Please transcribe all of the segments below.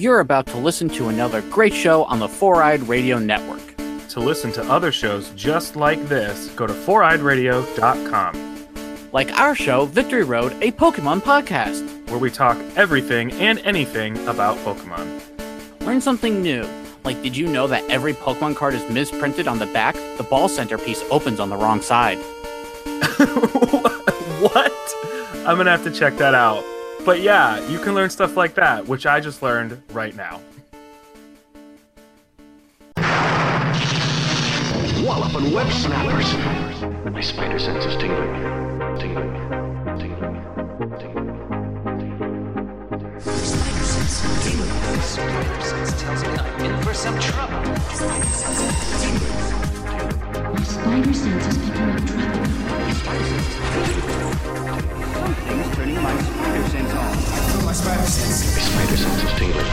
You're about to listen to another great show on the Four Eyed Radio Network. To listen to other shows just like this, go to foureyedradio.com, Like our show, Victory Road, a Pokemon podcast. where we talk everything and anything about Pokemon. Learn something new. Like, did you know that every Pokemon card is misprinted on the back? The ball centerpiece opens on the wrong side. what? I'm gonna have to check that out. But yeah, you can learn stuff like that, which I just learned right now. Walloping web snappers. My spider sense is tingling. Tingling. Tingling. Tingling. Spider sense tells me I'm in for some trouble. My spider sense is picking up trouble. Something's turning my spider sense on. My spider sense is tingling.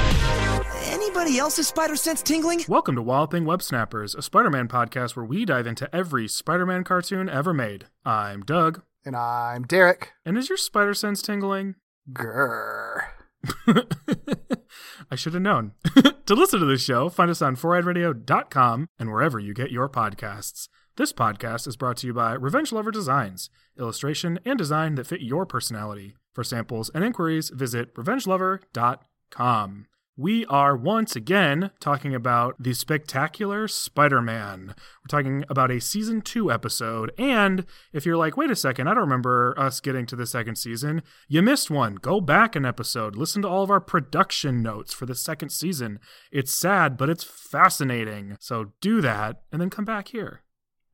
Anybody else's spider sense tingling? Welcome to Walloping Web Snappers, a Spider Man podcast where we dive into every Spider Man cartoon ever made. I'm Doug. And I'm Derek. And is your spider sense tingling? Grrr. I should have known. to listen to this show, find us on foureyedradio.com and wherever you get your podcasts. This podcast is brought to you by Revenge Lover Designs, illustration and design that fit your personality. For samples and inquiries, visit revengelover.com. We are once again talking about the spectacular Spider Man. We're talking about a season two episode. And if you're like, wait a second, I don't remember us getting to the second season, you missed one. Go back an episode. Listen to all of our production notes for the second season. It's sad, but it's fascinating. So do that and then come back here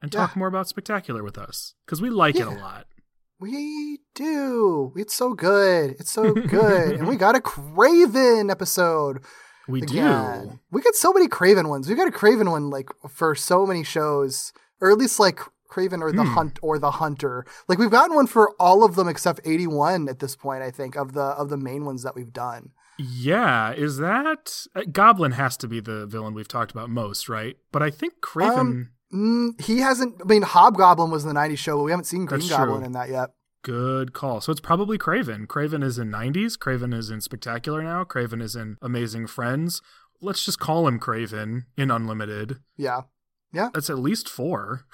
and talk Yeah. more about Spectacular with us because we like it a lot. We do. It's so good. It's so good. and we got a Kraven episode. We again. do. We got so many Kraven ones. We got a Kraven one like for so many shows, or at least like Kraven or the Hmm. Hunt or the Hunter. Like we've gotten one for all of them except 81 at this point, I think, of the of the main ones that we've done. Yeah, is that uh, Goblin has to be the villain we've talked about most, right? But I think Kraven. Um, Mm, he hasn't I mean Hobgoblin was in the 90s show, but we haven't seen Green That's Goblin true. in that yet. good call. So it's probably Kraven. Kraven is in 90s. Kraven is in Spectacular now. Kraven is in Amazing Friends. Let's just call him Kraven in Unlimited. Yeah. Yeah. That's at least four.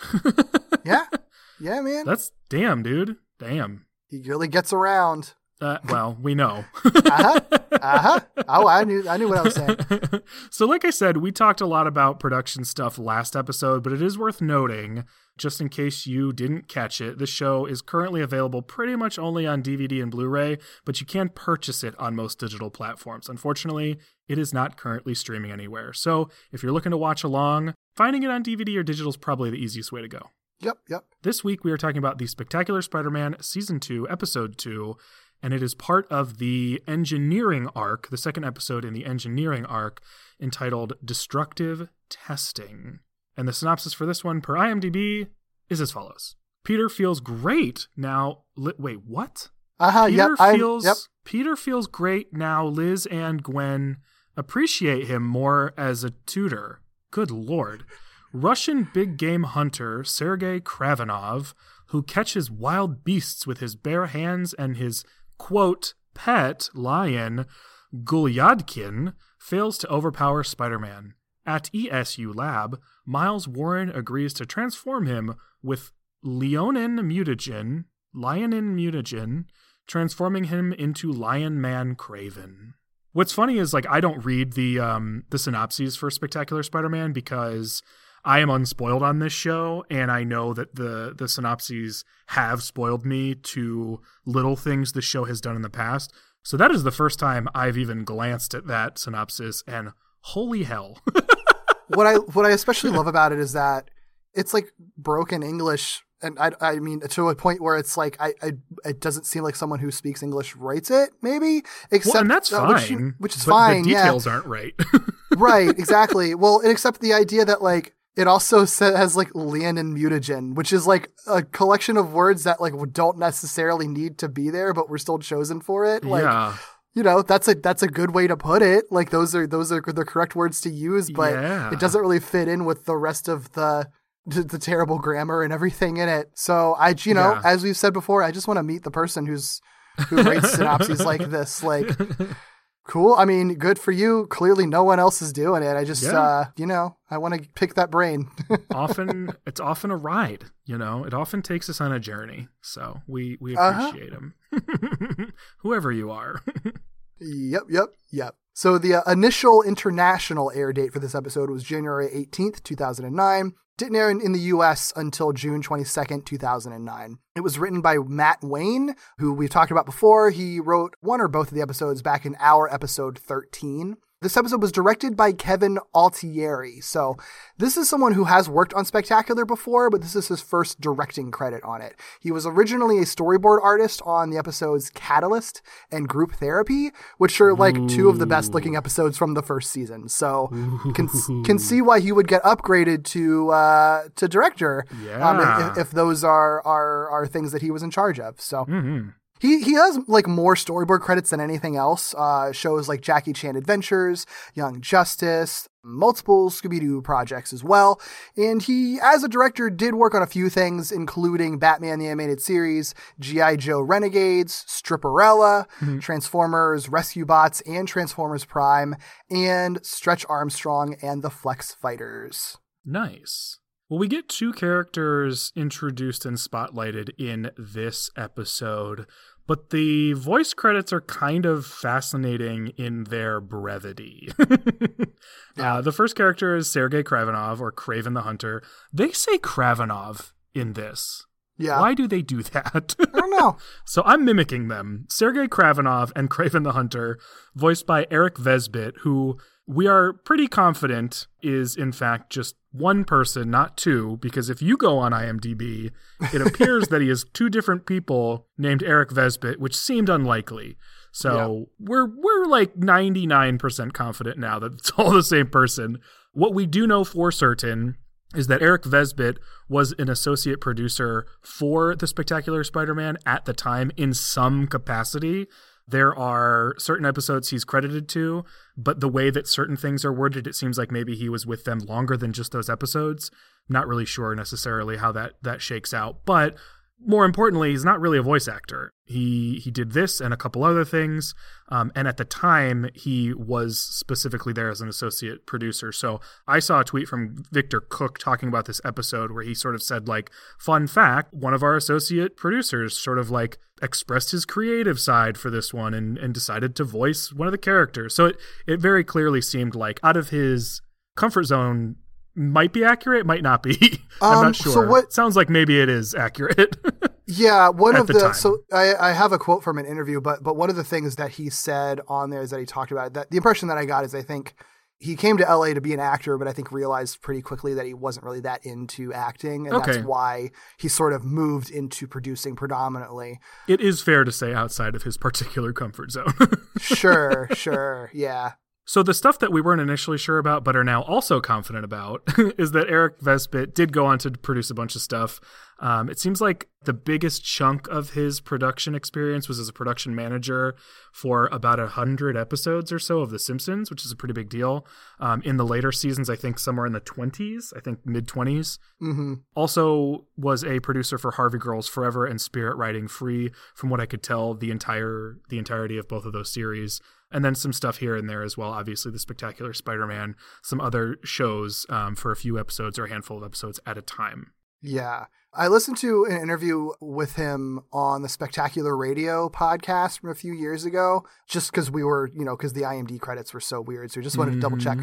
Yeah. Yeah, man. That's damn, dude. Damn. he really gets around. Uh, well, we know. Uh-huh. Uh-huh. Oh, I knew I knew what I was saying. so, like I said, we talked a lot about production stuff last episode, but it is worth noting, just in case you didn't catch it, the show is currently available pretty much only on DVD and Blu ray, but you can purchase it on most digital platforms. Unfortunately, it is not currently streaming anywhere. So, if you're looking to watch along, finding it on DVD or digital is probably the easiest way to go. Yep, yep. This week we are talking about the Spectacular Spider-Man Season 2, Episode 2, and it is part of the engineering arc, the second episode in the engineering arc, entitled Destructive Testing. And the synopsis for this one per IMDb is as follows. Peter feels great now. Li- wait, what? Uh-huh, Peter yep. I, feels yep. Peter feels great now. Liz and Gwen appreciate him more as a tutor. Good lord. Russian big game hunter Sergei Kravinoff, who catches wild beasts with his bare hands and his quote pet lion Gulyadkin, fails to overpower Spider-Man. At ESU Lab, Miles Warren agrees to transform him with Leonin mutagen, Lionin mutagen, transforming him into Lion Man Kraven. What's funny is like I don't read the um the synopses for Spectacular Spider-Man because I am unspoiled on this show and I know that the the synopses have spoiled me to little things the show has done in the past. So that is the first time I've even glanced at that synopsis and holy hell. what I what I especially love about it is that it's like broken English, and I I mean to a point where it's like I, I it doesn't seem like someone who speaks English writes it. Maybe except well, and that's uh, fine. which, which is fine. The yeah, details aren't right. right, exactly. Well, and except the idea that like it also has like Leonin mutagen, which is like a collection of words that like don't necessarily need to be there, but we're still chosen for it. Like, yeah. you know, that's a that's a good way to put it. Like those are those are the correct words to use, but Yeah. it doesn't really fit in with the rest of the the, the terrible grammar and everything in it. So I, you know, Yeah. as we've said before, I just want to meet the person who's who writes synopses like this. Like Cool. I mean, good for you. Clearly, no one else is doing it. I just, Yeah. uh, you know, I want to pick that brain. often it's often a ride you know it often takes us on a journey so we we Uh-huh. appreciate him whoever you are Yep, yep, yep. So the uh, initial international air date for this episode was January 18th, 2009. Didn't air in, in the US until June 22nd, 2009. It was written by Matt Wayne, who we've talked about before. He wrote one or both of the episodes back in our episode 13. This episode was directed by Kevin Altieri. So this is someone who has worked on Spectacular before, but this is his first directing credit on it. He was originally a storyboard artist on the episodes Catalyst and Group Therapy, which are like two of the best looking episodes from the first season. So can can see why he would get upgraded to uh, to director um, if, if those are, are are things that he was in charge of. So Mhm. He he has like more storyboard credits than anything else. Uh, shows like Jackie Chan Adventures, Young Justice, multiple Scooby Doo projects as well. And he, as a director, did work on a few things, including Batman the Animated Series, G.I. Joe Renegades, Stripperella, Transformers, Rescue Bots, and Transformers Prime, and Stretch Armstrong and the Flex Fighters. nice well we get two characters introduced and spotlighted in this episode but the voice credits are kind of fascinating in their brevity. uh, the first character is Sergei Kravenov, or Kraven the Hunter. They say Kravenov in this. Yeah. Why do they do that? I don't know. So I'm mimicking them. Sergei Kravenov and Kraven the Hunter, voiced by Eric Vesbit, who we are pretty confident is in fact just one person, not two, because if you go on IMDb, it appears that he is two different people named Eric Vesbit, which seemed unlikely. So we're we're like 99% confident now that it's all the same person. What we do know for certain is that Eric Vesbit was an associate producer for the Spectacular Spider-Man at the time in some capacity. There are certain episodes he's credited to, but the way that certain things are worded, it seems like maybe he was with them longer than just those episodes. Not really sure necessarily how that that shakes out, but more importantly, he's not really a voice actor. He he did this and a couple other things, um, and at the time he was specifically there as an associate producer. So I saw a tweet from Victor Cook talking about this episode where he sort of said like, "Fun fact: one of our associate producers sort of like expressed his creative side for this one and and decided to voice one of the characters." So it it very clearly seemed like out of his comfort zone might be accurate, might not be. I'm Um, not so sure. what- Sounds like maybe it is accurate. Yeah, one of the the, so I, I have a quote from an interview, but but one of the things that he said on there is that he talked about that the impression that I got is I think he came to LA to be an actor, but I think realized pretty quickly that he wasn't really that into acting, and Okay. that's why he sort of moved into producing predominantly. it is fair to say outside of his particular comfort zone. Sure, sure, yeah, So the stuff that we weren't initially sure about, but are now also confident about, is that Eric Vesbit did go on to produce a bunch of stuff. Um, it seems like the biggest chunk of his production experience was as a production manager for about a hundred episodes or so of The Simpsons, which is a pretty big deal. Um, in the later seasons, I think somewhere in the twenties, I think mid twenties. hmm Also was a producer for Harvey Girls Forever and Spirit Riding Free. From what I could tell, the entire the entirety of both of those series, and then some stuff here and there as well. Obviously, the Spectacular Spider-Man, some other shows um, for a few episodes or a handful of episodes at a time. yeah. I listened to an interview with him on the Spectacular Radio podcast from a few years ago, just because we were, you know, because the IMD credits were so weird. So we just wanted to double check.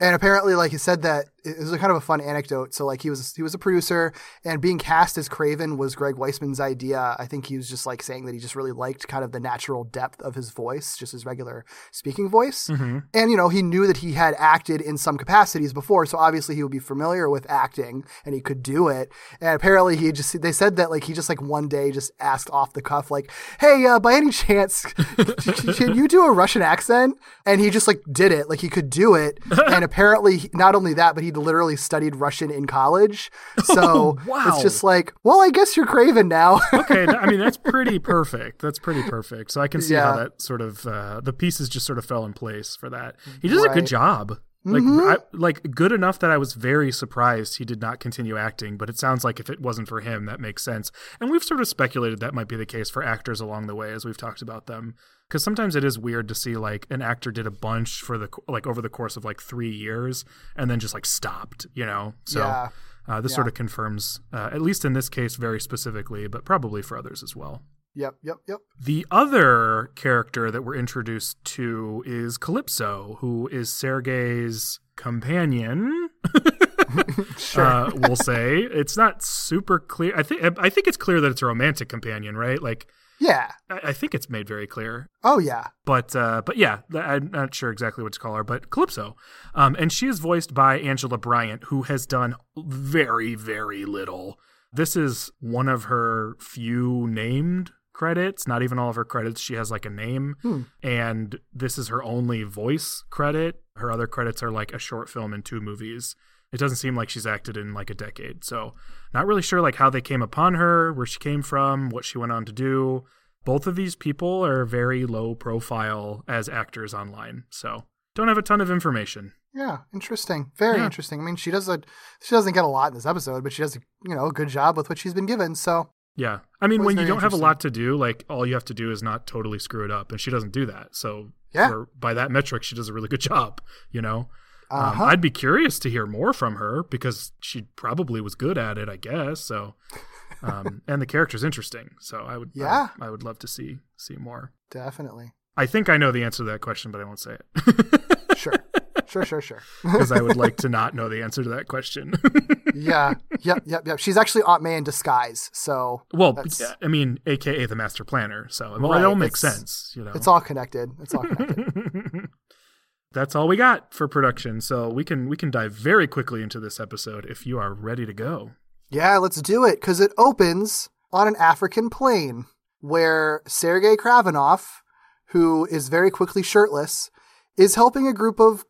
And apparently, like he said that it was a kind of a fun anecdote. So like he was he was a producer, and being cast as Kraven was Greg Weisman's idea. I think he was just like saying that he just really liked kind of the natural depth of his voice, just his regular speaking voice. Mm-hmm. And you know, he knew that he had acted in some capacities before, so obviously he would be familiar with acting and he could do it. And apparently he just they said that like he just like one day just asked off the cuff like, "Hey, uh, by any chance, can you do a Russian accent?" And he just like did it, like he could do it. and apparently not only that, but he literally studied Russian in college. So wow. it's just like, well, I guess you're Kraven now. Okay, I mean that's pretty perfect. That's pretty perfect. So I can see how that sort of uh, the pieces just sort of fell in place for that. He does a good job. Like, Mhm. I, like good enough that I was very surprised he did not continue acting. But it sounds like if it wasn't for him, that makes sense. And we've sort of speculated that might be the case for actors along the way as we've talked about them. Because sometimes it is weird to see like an actor did a bunch for the like over the course of like three years and then just like stopped, you know. So Yeah. uh, this Yeah. sort of confirms, uh, at least in this case, very specifically, but probably for others as well. Yep, yep, yep. The other character that we're introduced to is Calypso, who is Sergei's companion. Sure. uh, we'll say it's not super clear. I think I think it's clear that it's a romantic companion, right? Like yeah. I, I think it's made very clear. Oh yeah. But uh, but yeah, I'm not sure exactly what to call her, but Calypso, um, and she is voiced by Angela Bryant, who has done very very little. This is one of her few named credits. Not even all of her credits. She has like a name, Hmm. and this is her only voice credit. Her other credits are like a short film and two movies. It doesn't seem like she's acted in like a decade, so not really sure like how they came upon her, where she came from, what she went on to do both of these people are very low profile as actors online so don't have a ton of information Yeah, interesting. Very Yeah. interesting. I mean, she does a she doesn't get a lot in this episode, but she does a, you know a good job with what she's been given. So yeah i mean when you don't have a lot to do like all you have to do is not totally screw it up and she doesn't do that so Yeah. for, by that metric she does a really good job you know uh-huh. um, i'd be curious to hear more from her because she probably was good at it i guess so um, and the character's interesting so i would Yeah. I, I would love to see see more definitely i think i know the answer to that question but i won't say it sure, sure, sure, sure. because I would like to not know the answer to that question. yeah, yep, yep, yep. She's actually Aunt May in disguise, so well, yeah, I mean, AKA the master planner. So well, Right, it all makes it's- sense, you know. it's all connected. It's all connected. That's all we got for production. So we can we can dive very quickly into this episode if you are ready to go. yeah, let's do it because it opens on an African plain where Sergei Kravinoff, who is very quickly shirtless, is helping a group of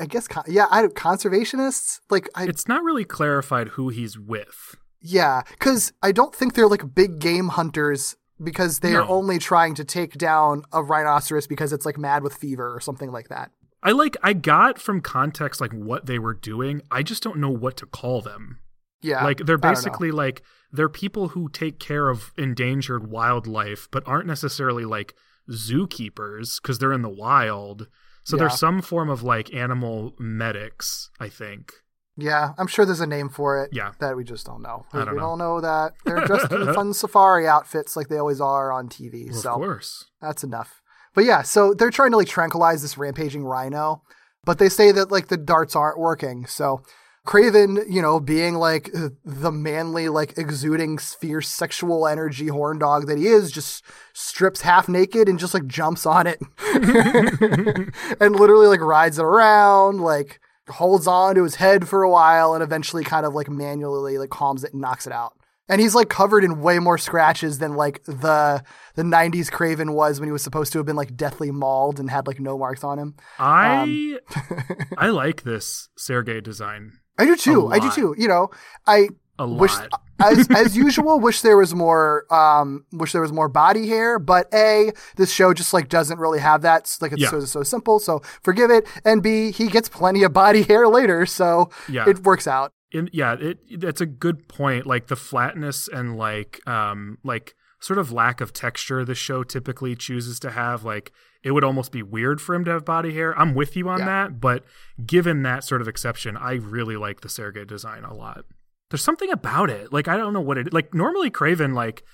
I guess yeah, I conservationists. Like I It's not really clarified who he's with. Yeah, because I don't think they're like big game hunters because they are only trying to take down a rhinoceros because it's like mad with fever or something like that. I like I got from context like what they were doing. I just don't know what to call them. Yeah, like they're I don't know. basically like they're people who take care of endangered wildlife but aren't necessarily like zookeepers because they're in the wild so Yeah. there's some form of like animal medics i think Yeah, I'm sure there's a name for it. Yeah. that we just don't know. I don't we know. don't know that they're dressed in fun safari outfits like they always are on TV. Well, so of course that's enough. But yeah, so they're trying to like tranquilize this rampaging rhino, but they say that like the darts aren't working. So Kraven, you know, being like the manly, like exuding fierce sexual energy horn dog that he is, just strips half naked and just like jumps on it and literally like rides it around, like holds on to his head for a while and eventually kind of like manually like calms it and knocks it out. And he's like covered in way more scratches than like the the '90s Kraven was when he was supposed to have been like deathly mauled and had like no marks on him. i i like this sergei design I do too. i do too. You know, I a lot wish as as usual wish there was more um wish there was more body hair but a this show just like doesn't really have that It's like it's Yeah. so so simple so forgive it and b he gets plenty of body hair later so Yeah. it works out in, yeah, it that's a good point. Like the flatness and like um like sort of lack of texture the show typically chooses to have. Like it would almost be weird for him to have body hair. I'm with you on Yeah. that, but given that sort of exception, I really like the Sergei design a lot. There's something about it. Like I don't know what it like normally Kraven like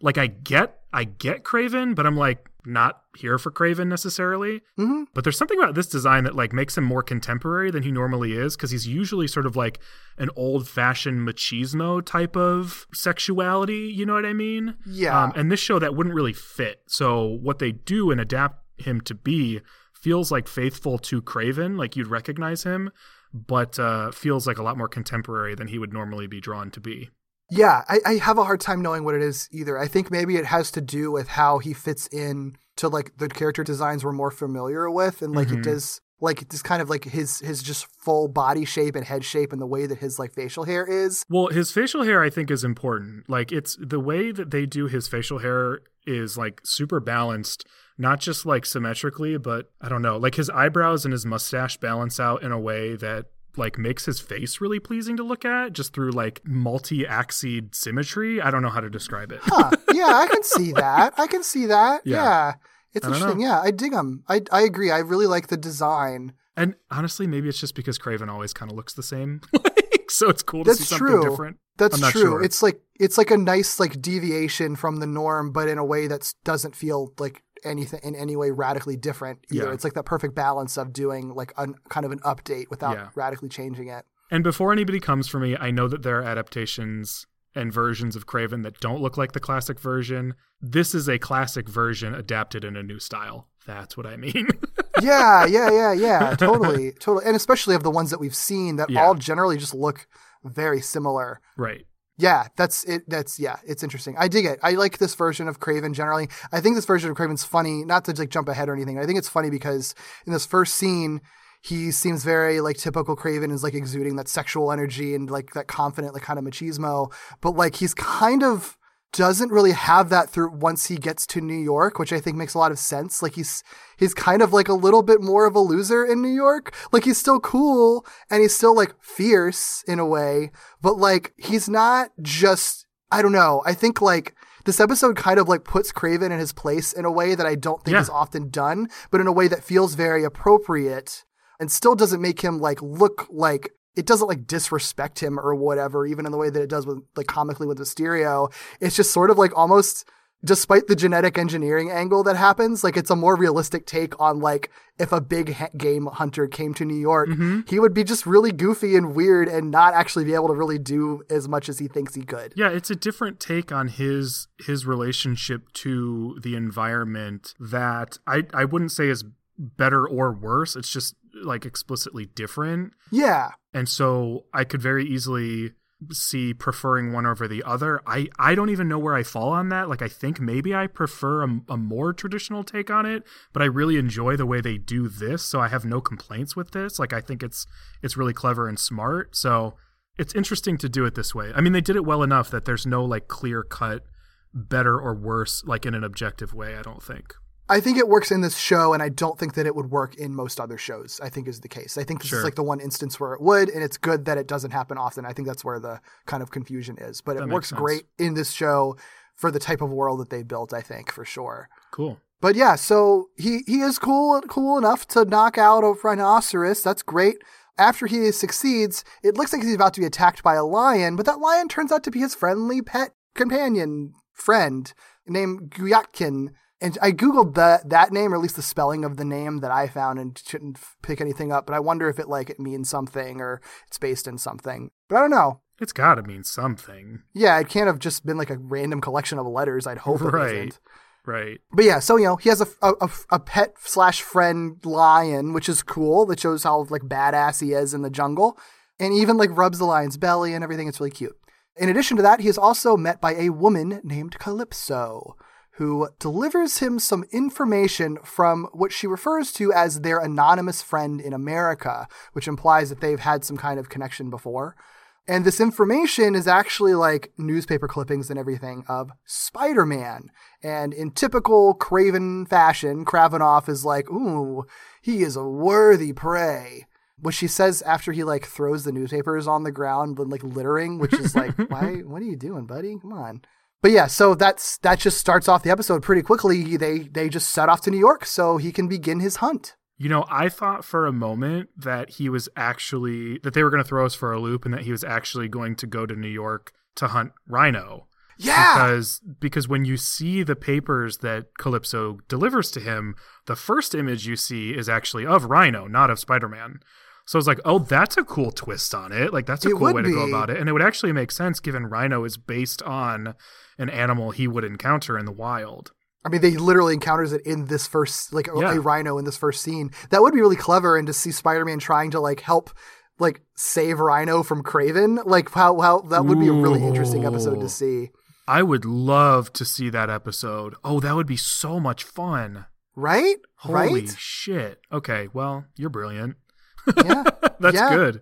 like I get I get Kraven, but I'm like not here for Kraven necessarily. hmm But there's something about this design that like makes him more contemporary than he normally is because he's usually sort of like an old-fashioned machismo type of sexuality. You know what I mean? Yeah. Um, and this show that wouldn't really fit. So what they do and adapt him to be feels like faithful to Kraven, like you'd recognize him, but uh, feels like a lot more contemporary than he would normally be drawn to be. Yeah, I, I have a hard time knowing what it is either. I think maybe it has to do with how he fits in to like the character designs we're more familiar with, and like Mhm. it does like just kind of like his his just full body shape and head shape and the way that his like facial hair is. Well, his facial hair I think is important. Like it's the way that they do his facial hair is like super balanced, not just like symmetrically, but I don't know, like his eyebrows and his mustache balance out in a way that like makes his face really pleasing to look at just through like multi-axied symmetry. I don't know how to describe it. Huh. yeah, I can see that. I can see that. Yeah. Yeah. It's interesting. know. Yeah, I dig them. I I agree. I really like the design. And honestly, maybe it's just because Kraven always kind of looks the same. like, so it's cool to see That's something true. different. That's true. sure. It's like it's like a nice like deviation from the norm, but in a way that doesn't feel like anything in any way radically different either. Yeah. It's like that perfect balance of doing like a kind of an update without Yeah. radically changing it. And before anybody comes for me, I know that there are adaptations and versions of Kraven that don't look like the classic version. This is a classic version adapted in a new style. That's what I mean. yeah, yeah, yeah, yeah. Totally, totally. And especially of the ones that we've seen that Yeah. all generally just look very similar. right. Yeah, that's it. That's yeah, it's interesting. I dig it. I like this version of Kraven generally. I think this version of Kraven's funny. Not to like jump ahead or anything. I think it's funny because in this first scene, he seems very like typical Kraven is like exuding that sexual energy and like that confident like kind of machismo. But like he's kind of doesn't really have that through once he gets to New York, which I think makes a lot of sense. Like he's he's kind of like a little bit more of a loser in New York. Like he's still cool and he's still like fierce in a way, but like he's not just I don't know. I think like this episode kind of like puts Kraven in his place in a way that I don't think Yeah. is often done, but in a way that feels very appropriate and still doesn't make him like look like it doesn't like disrespect him or whatever, even in the way that it does with like comically with Mysterio. It's just sort of like almost despite the genetic engineering angle that happens, like it's a more realistic take on like if a big ha- game hunter came to New York, mm-hmm. he would be just really goofy and weird and not actually be able to really do as much as he thinks he could. Yeah, it's a different take on his his relationship to the environment that I I wouldn't say is better or worse. It's just like explicitly different. Yeah. And so I could very easily see preferring one over the other. I, I don't even know where I fall on that. Like, I think maybe I prefer a, a more traditional take on it, but I really enjoy the way they do this. So I have no complaints with this. Like, I think it's it's really clever and smart. So it's interesting to do it this way. I mean, they did it well enough that there's no like clear cut better or worse, like in an objective way, I don't think. I think it works in this show, and I don't think that it would work in most other shows. I think is the case. I think this Sure. is like the one instance where it would, and it's good that it doesn't happen often. I think that's where the kind of confusion is. But That it works sense. great in this show for the type of world that they built. I think for sure. Cool. But yeah, so he he is cool cool enough to knock out a rhinoceros. That's great. After he succeeds, it looks like he's about to be attacked by a lion, but that lion turns out to be his friendly pet companion friend named Guyatkin. And I googled that that name, or at least the spelling of the name that I found, and shouldn't f- pick anything up. But I wonder if it like it means something or it's based in something. But I don't know. It's got to mean something. Yeah, it can't have just been like a random collection of letters. I'd hope it Right. isn't. Right. But yeah, so you know he has a, a, a, a pet slash friend lion, which is cool. That shows how like badass he is in the jungle, and even like rubs the lion's belly and everything. It's really cute. In addition to that, he is also met by a woman named Calypso, who delivers him some information from what she refers to as their anonymous friend in America, which implies that they've had some kind of connection before. And this information is actually like newspaper clippings and everything of Spider Man. And in typical Kraven fashion, Kravinoff is like, ooh, he is a worthy prey. What she says after he like throws the newspapers on the ground like littering, which is like, why, what are you doing, buddy? Come on. But yeah, so that's that just starts off the episode pretty quickly. They they just set off to New York so he can begin his hunt. You know, I thought for a moment that he was actually that they were going to throw us for a loop and that he was actually going to go to New York to hunt rhino. Yeah. Because because when you see the papers that Calypso delivers to him, the first image you see is actually of Rhino, not of Spider-Man. So it's like, oh, that's a cool twist on it. Like that's a It cool way to go about it. And it would actually make sense given Rhino is based on an animal he would encounter in the wild. I mean, they literally encounters it in this first, like a- Yeah. a rhino in this first scene. That would be really clever, and to see Spider-Man trying to like help, like save Rhino from Kraven, like how how that would be a really interesting episode to see. I would love to see that episode. Oh, that would be so much fun. right? Holy right? shit. Okay, well, you're brilliant. Yeah. That's Yeah. good.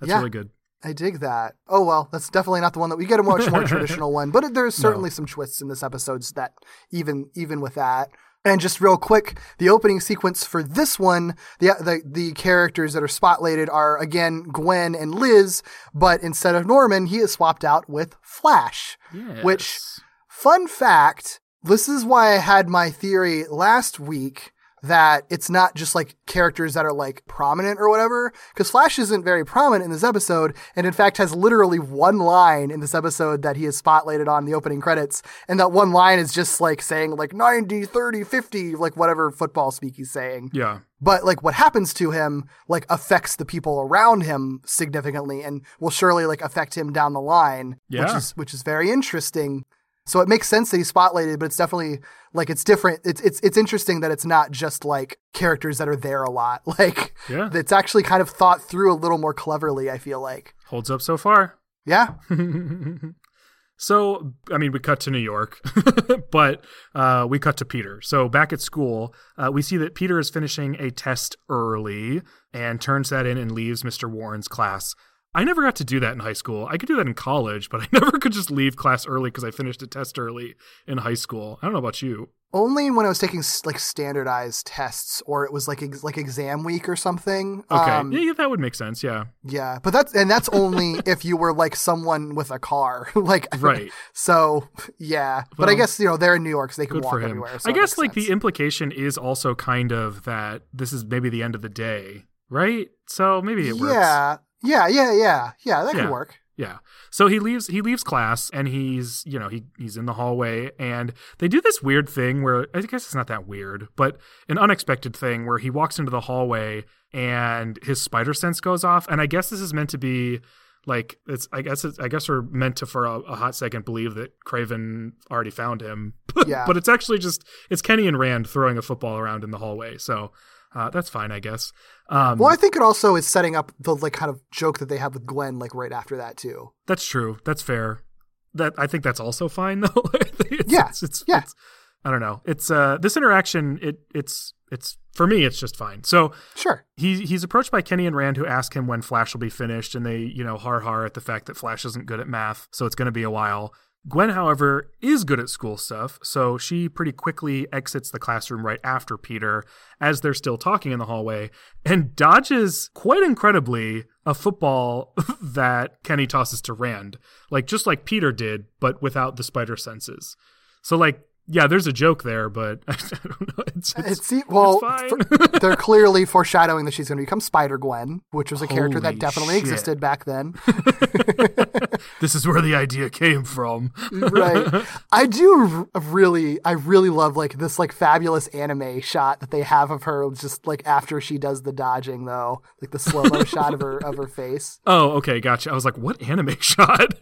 That's Yeah. really good. I dig that. Oh well, that's definitely not the one that we get a much more traditional one, but there's certainly some twists in this episode that even even with that. And just real quick, the opening sequence for this one, the the the characters that are spotlighted are again Gwen and Liz, but instead of Norman, he is swapped out with Flash. Yes. Which Fun fact this is why I had my theory last week that it's not just like characters that are like prominent or whatever, because Flash isn't very prominent in this episode, and in fact has literally one line in this episode that he is spotlighted on the opening credits, and that one line is just like saying like 90, 30, 50, like whatever football speak he's saying Yeah. but like what happens to him like affects the people around him significantly and will surely like affect him down the line which Yeah. is which is very interesting so it makes sense that he's spotlighted but it's definitely like it's different it's it's it's interesting that it's not just like characters that are there a lot like Yeah. it's actually kind of thought through a little more cleverly i feel like Holds up so far. yeah so, I mean, we cut to New York, but uh, we cut to Peter. So, back at school, uh, we see that Peter is finishing a test early and turns that in and leaves Mr. Warren's class. I never got to do that in high school. I could do that in college, but I never could just leave class early because I finished a test early in high school. I don't know about you. only when i was taking like standardized tests or it was like ex- like exam week or something Okay. Um, yeah, yeah, that would make sense. Yeah. Yeah, but that's and that's only if you were like someone with a car, like Right. So yeah, but I guess you know they're in New York, so they can walk everywhere. So I guess like sense. the implication is also kind of that this is maybe the end of the day, right? So maybe it works. yeah, yeah, yeah, yeah, yeah. That Yeah. could work. Yeah. So he leaves he leaves class and he's, you know, he he's in the hallway and they do this weird thing where I guess it's not that weird, but an unexpected thing where he walks into the hallway and his spider sense goes off and I guess this is meant to be like it's I guess it's I guess we're meant to for a, a hot second believe that Kraven already found him. Yeah. but it's actually just it's Kenny and Rand throwing a football around in the hallway. So uh, that's fine, I guess. Um, Well, I think it also is setting up the like kind of joke that they have with Gwen, like right after that too. That's true. That's fair. That I think that's also fine though. it's, Yeah. It's, it's, Yeah. it's- I don't know. It's uh this interaction. It it's it's for me. It's just fine. So Sure. he he's approached by Kenny and Rand who ask him when Flash will be finished, and they you know har har at the fact that Flash isn't good at math, so it's going to be a while. Gwen, however, is good at school stuff, so she pretty quickly exits the classroom right after Peter as they're still talking in the hallway and dodges quite incredibly a football that Kenny tosses to Rand. Like just like Peter did, but without the spider senses. So like yeah, there's a joke there, but I don't know. It's, it's, It's, well, fine. for- they're clearly foreshadowing that she's going to become Spider Gwen, which was a character that definitely shit. existed back then. this is where the idea came from. right. I do really, I really love like this like fabulous anime shot that they have of her just like after she does the dodging though, like the slow mo shot of her of her face. Oh, okay, gotcha. I was like, what anime shot?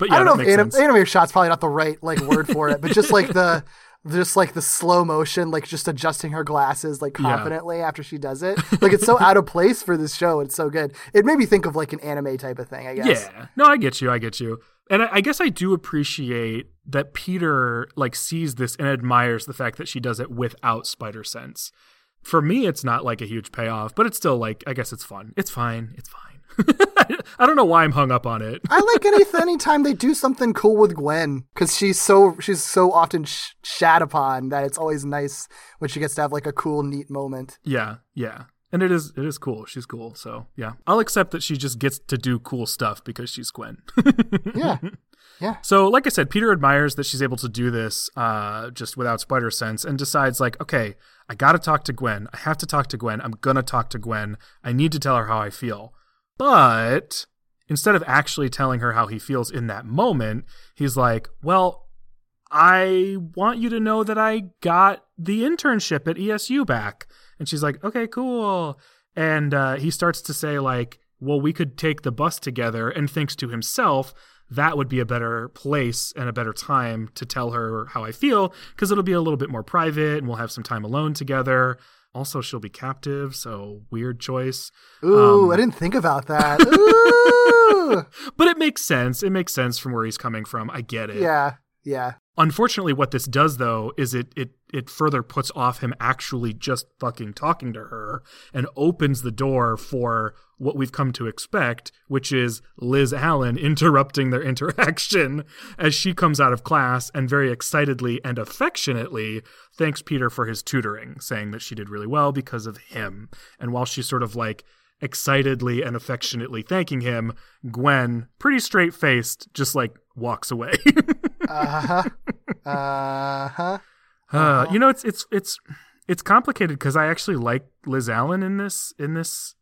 But yeah, I don't know if anim- anime shot's probably not the right like word for it, but just like the just like the slow motion, like just adjusting her glasses like Yeah. confidently after she does it. Like it's so out of place for this show. It's so good. It made me think of like an anime type of thing. I guess. Yeah. No, I get you. I get you. And I, I guess I do appreciate that Peter like sees this and admires the fact that she does it without spider sense. For me, it's not like a huge payoff, but it's still like I guess it's fun. It's fine. It's fine. I don't know why I'm hung up on it. I like any anytime they do something cool with Gwen because she's so she's so often sh- shat upon that it's always nice when she gets to have like a cool, neat moment. Yeah, yeah. And it is it is cool. She's cool. So yeah. I'll accept that she just gets to do cool stuff because she's Gwen. Yeah, yeah. So, like I said, Peter admires that she's able to do this uh, just without spider sense and decides, like, okay, I got to talk to Gwen. I have to talk to Gwen. I'm going to talk to Gwen. I need to tell her how I feel. But instead of actually telling her how he feels in that moment, he's like, well, I want you to know that I got the internship at ESU back. And she's like, okay, cool. And uh, he starts to say, like, well, we could take the bus together, and thinks to himself, that would be a better place and a better time to tell her how I feel because it'll be a little bit more private and we'll have some time alone together. Also, she'll be captive, so weird choice. Ooh, Um, I didn't think about that. Ooh, But it makes sense. It makes sense from where he's coming from. I get it. yeah. Yeah. Unfortunately, what this does though is it it it further puts off him actually just fucking talking to her and opens the door for what we've come to expect, which is Liz Allen interrupting their interaction as she comes out of class and very excitedly and affectionately thanks Peter for his tutoring, saying that she did really well because of him. And while she's sort of like excitedly and affectionately thanking him, Gwen, pretty straight faced, just like walks away. Uh huh. Uh huh. You know, it's it's it's it's complicated because I actually like Liz Allen in this in this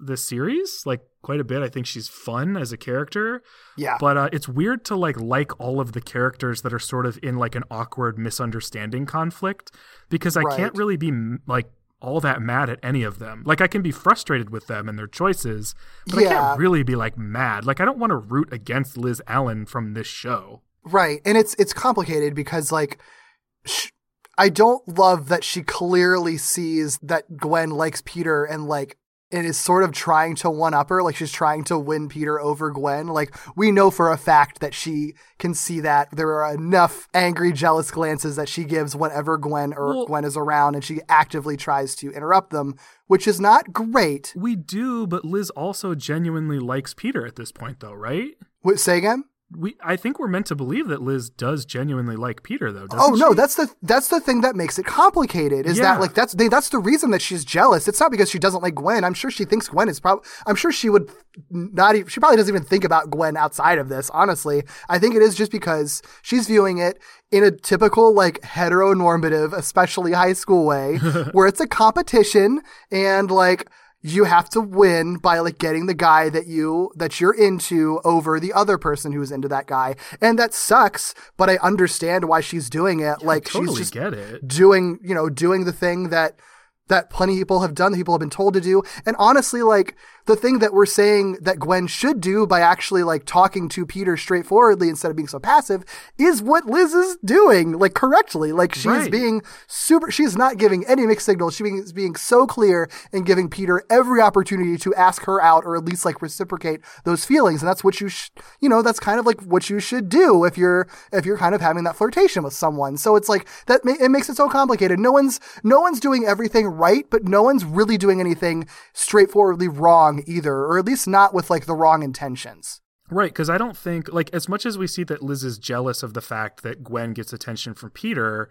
this series like quite a bit. I think she's fun as a character. Yeah. But uh, it's weird to like like all of the characters that are sort of in like an awkward misunderstanding conflict because I Right. can't really be like all that mad at any of them. Like I can be frustrated with them and their choices, but I can't really be like mad. Like I don't want to root against Liz Allen from this show. Right, and it's it's complicated because like, sh- I don't love that she clearly sees that Gwen likes Peter and like and is sort of trying to one up her, like she's trying to win Peter over Gwen. Like we know for a fact that she can see that there are enough angry, jealous glances that she gives whenever Gwen or Well- Gwen is around, and she actively tries to interrupt them, which is not great. We do, but Liz also genuinely likes Peter at this point though, right? What, say again. We I think we're meant to believe that Liz does genuinely like Peter though, doesn't Oh no, she? that's the that's the thing that makes it complicated. Is Yeah. that like that's they, that's the reason that she's jealous. It's not because she doesn't like Gwen. I'm sure she thinks Gwen is probably. I'm sure she would not. Even, she probably doesn't even think about Gwen outside of this. Honestly, I think it is just because she's viewing it in a typical like heteronormative, especially high school way, where it's a competition and like you have to win by like getting the guy that you that you're into over the other person who's into that guy. And that sucks but i understand why she's doing it. Like totally she's just doing you know doing the thing that that plenty of people have done that people have been told to do. And honestly like the thing that we're saying that gwen should do by actually like talking to peter straightforwardly instead of being so passive is what liz is doing like correctly. Like she's Right. being super she's not giving any mixed signals. She's being, being so clear and giving peter every opportunity to ask her out or at least like reciprocate those feelings. And that's what you sh- you know that's kind of like what you should do if you're if you're kind of having that flirtation with someone. So it's like that ma- it makes it so complicated. No one's no one's doing everything right but no one's really doing anything straightforwardly wrong either or at least not with like the wrong intentions Right, because I don't think like as much as we see that Liz is jealous of the fact that Gwen gets attention from Peter,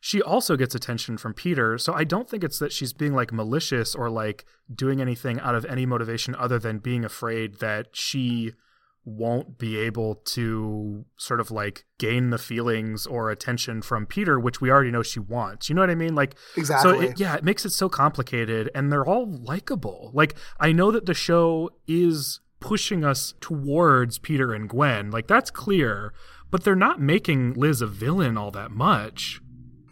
she also gets attention from Peter. So I don't think it's that she's being like malicious or like doing anything out of any motivation other than being afraid that she won't be able to sort of like gain the feelings or attention from Peter, which we already know she wants. You know what I mean? Like So Exactly. it, yeah, it makes it so complicated, and they're all likable. Like I know that the show is pushing us towards Peter and Gwen, like that's clear, but they're not making Liz a villain all that much.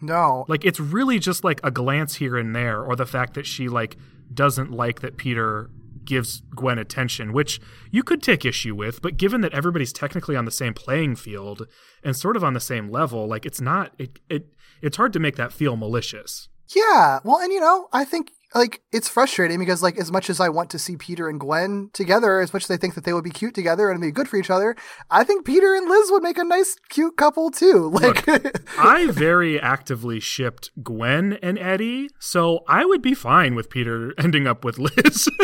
no Like it's really just like a glance here and there, or the fact that she like doesn't like that Peter gives Gwen attention, which you could take issue with, but given that everybody's technically on the same playing field and sort of on the same level, like it's not it it it's hard to make that feel malicious. Yeah. Well, and you know, I think like it's frustrating because like as much as I want to see Peter and Gwen together, as much as I think that they would be cute together and be good for each other, I think Peter and Liz would make a nice cute couple too. Like I very actively shipped Gwen and Eddie, so I would be fine with Peter ending up with Liz.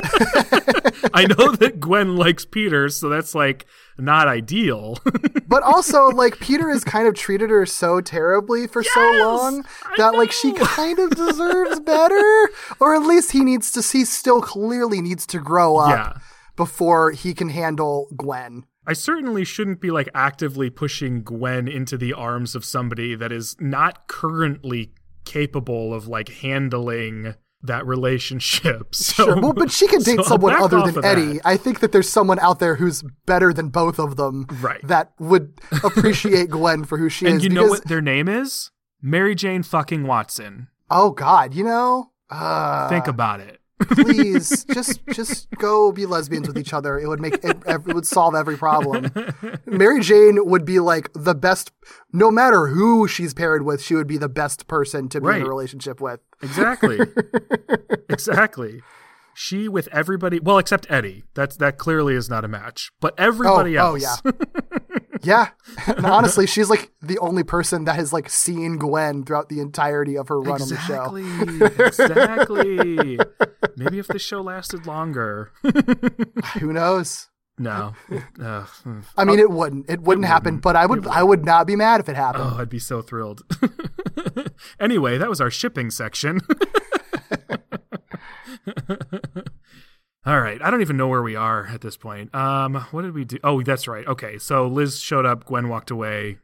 I know that Gwen likes Peter, so that's like not ideal. but also like Peter has kind of treated her so terribly for so long that like she kind of deserves better or at least he needs to he still clearly needs to grow up Yeah. before he can handle Gwen. I certainly shouldn't be like actively pushing Gwen into the arms of somebody that is not currently capable of like handling that relationship. So, Sure. Well, but she can date so someone other than Eddie. that. I think that there's someone out there who's better than both of them. Right. That would appreciate Gwen for who she And is. you know because- what their name is? Mary Jane fucking Watson. Oh God, you know. Uh, Think about it. Please just just go be lesbians with each other. It would make it, it would solve every problem. Mary Jane would be like the best. No matter who she's paired with, she would be the best person to be in a relationship with. Exactly. exactly. She with everybody, well, except Eddie. That's that clearly is not a match. But everybody oh, oh else. oh yeah, Yeah. And honestly, she's like the only person that has like seen Gwen throughout the entirety of her run on the show. Exactly. exactly. Maybe if the show lasted longer. Who knows? No. Ugh. I mean, oh. it wouldn't. It wouldn't happen, but I would. I would not be mad if it happened. Oh, I'd be so thrilled. anyway, that was our shipping section. All right, I don't even know where we are at this point. Um, what did we do? Oh, that's right. Okay, so Liz showed up, Gwen walked away,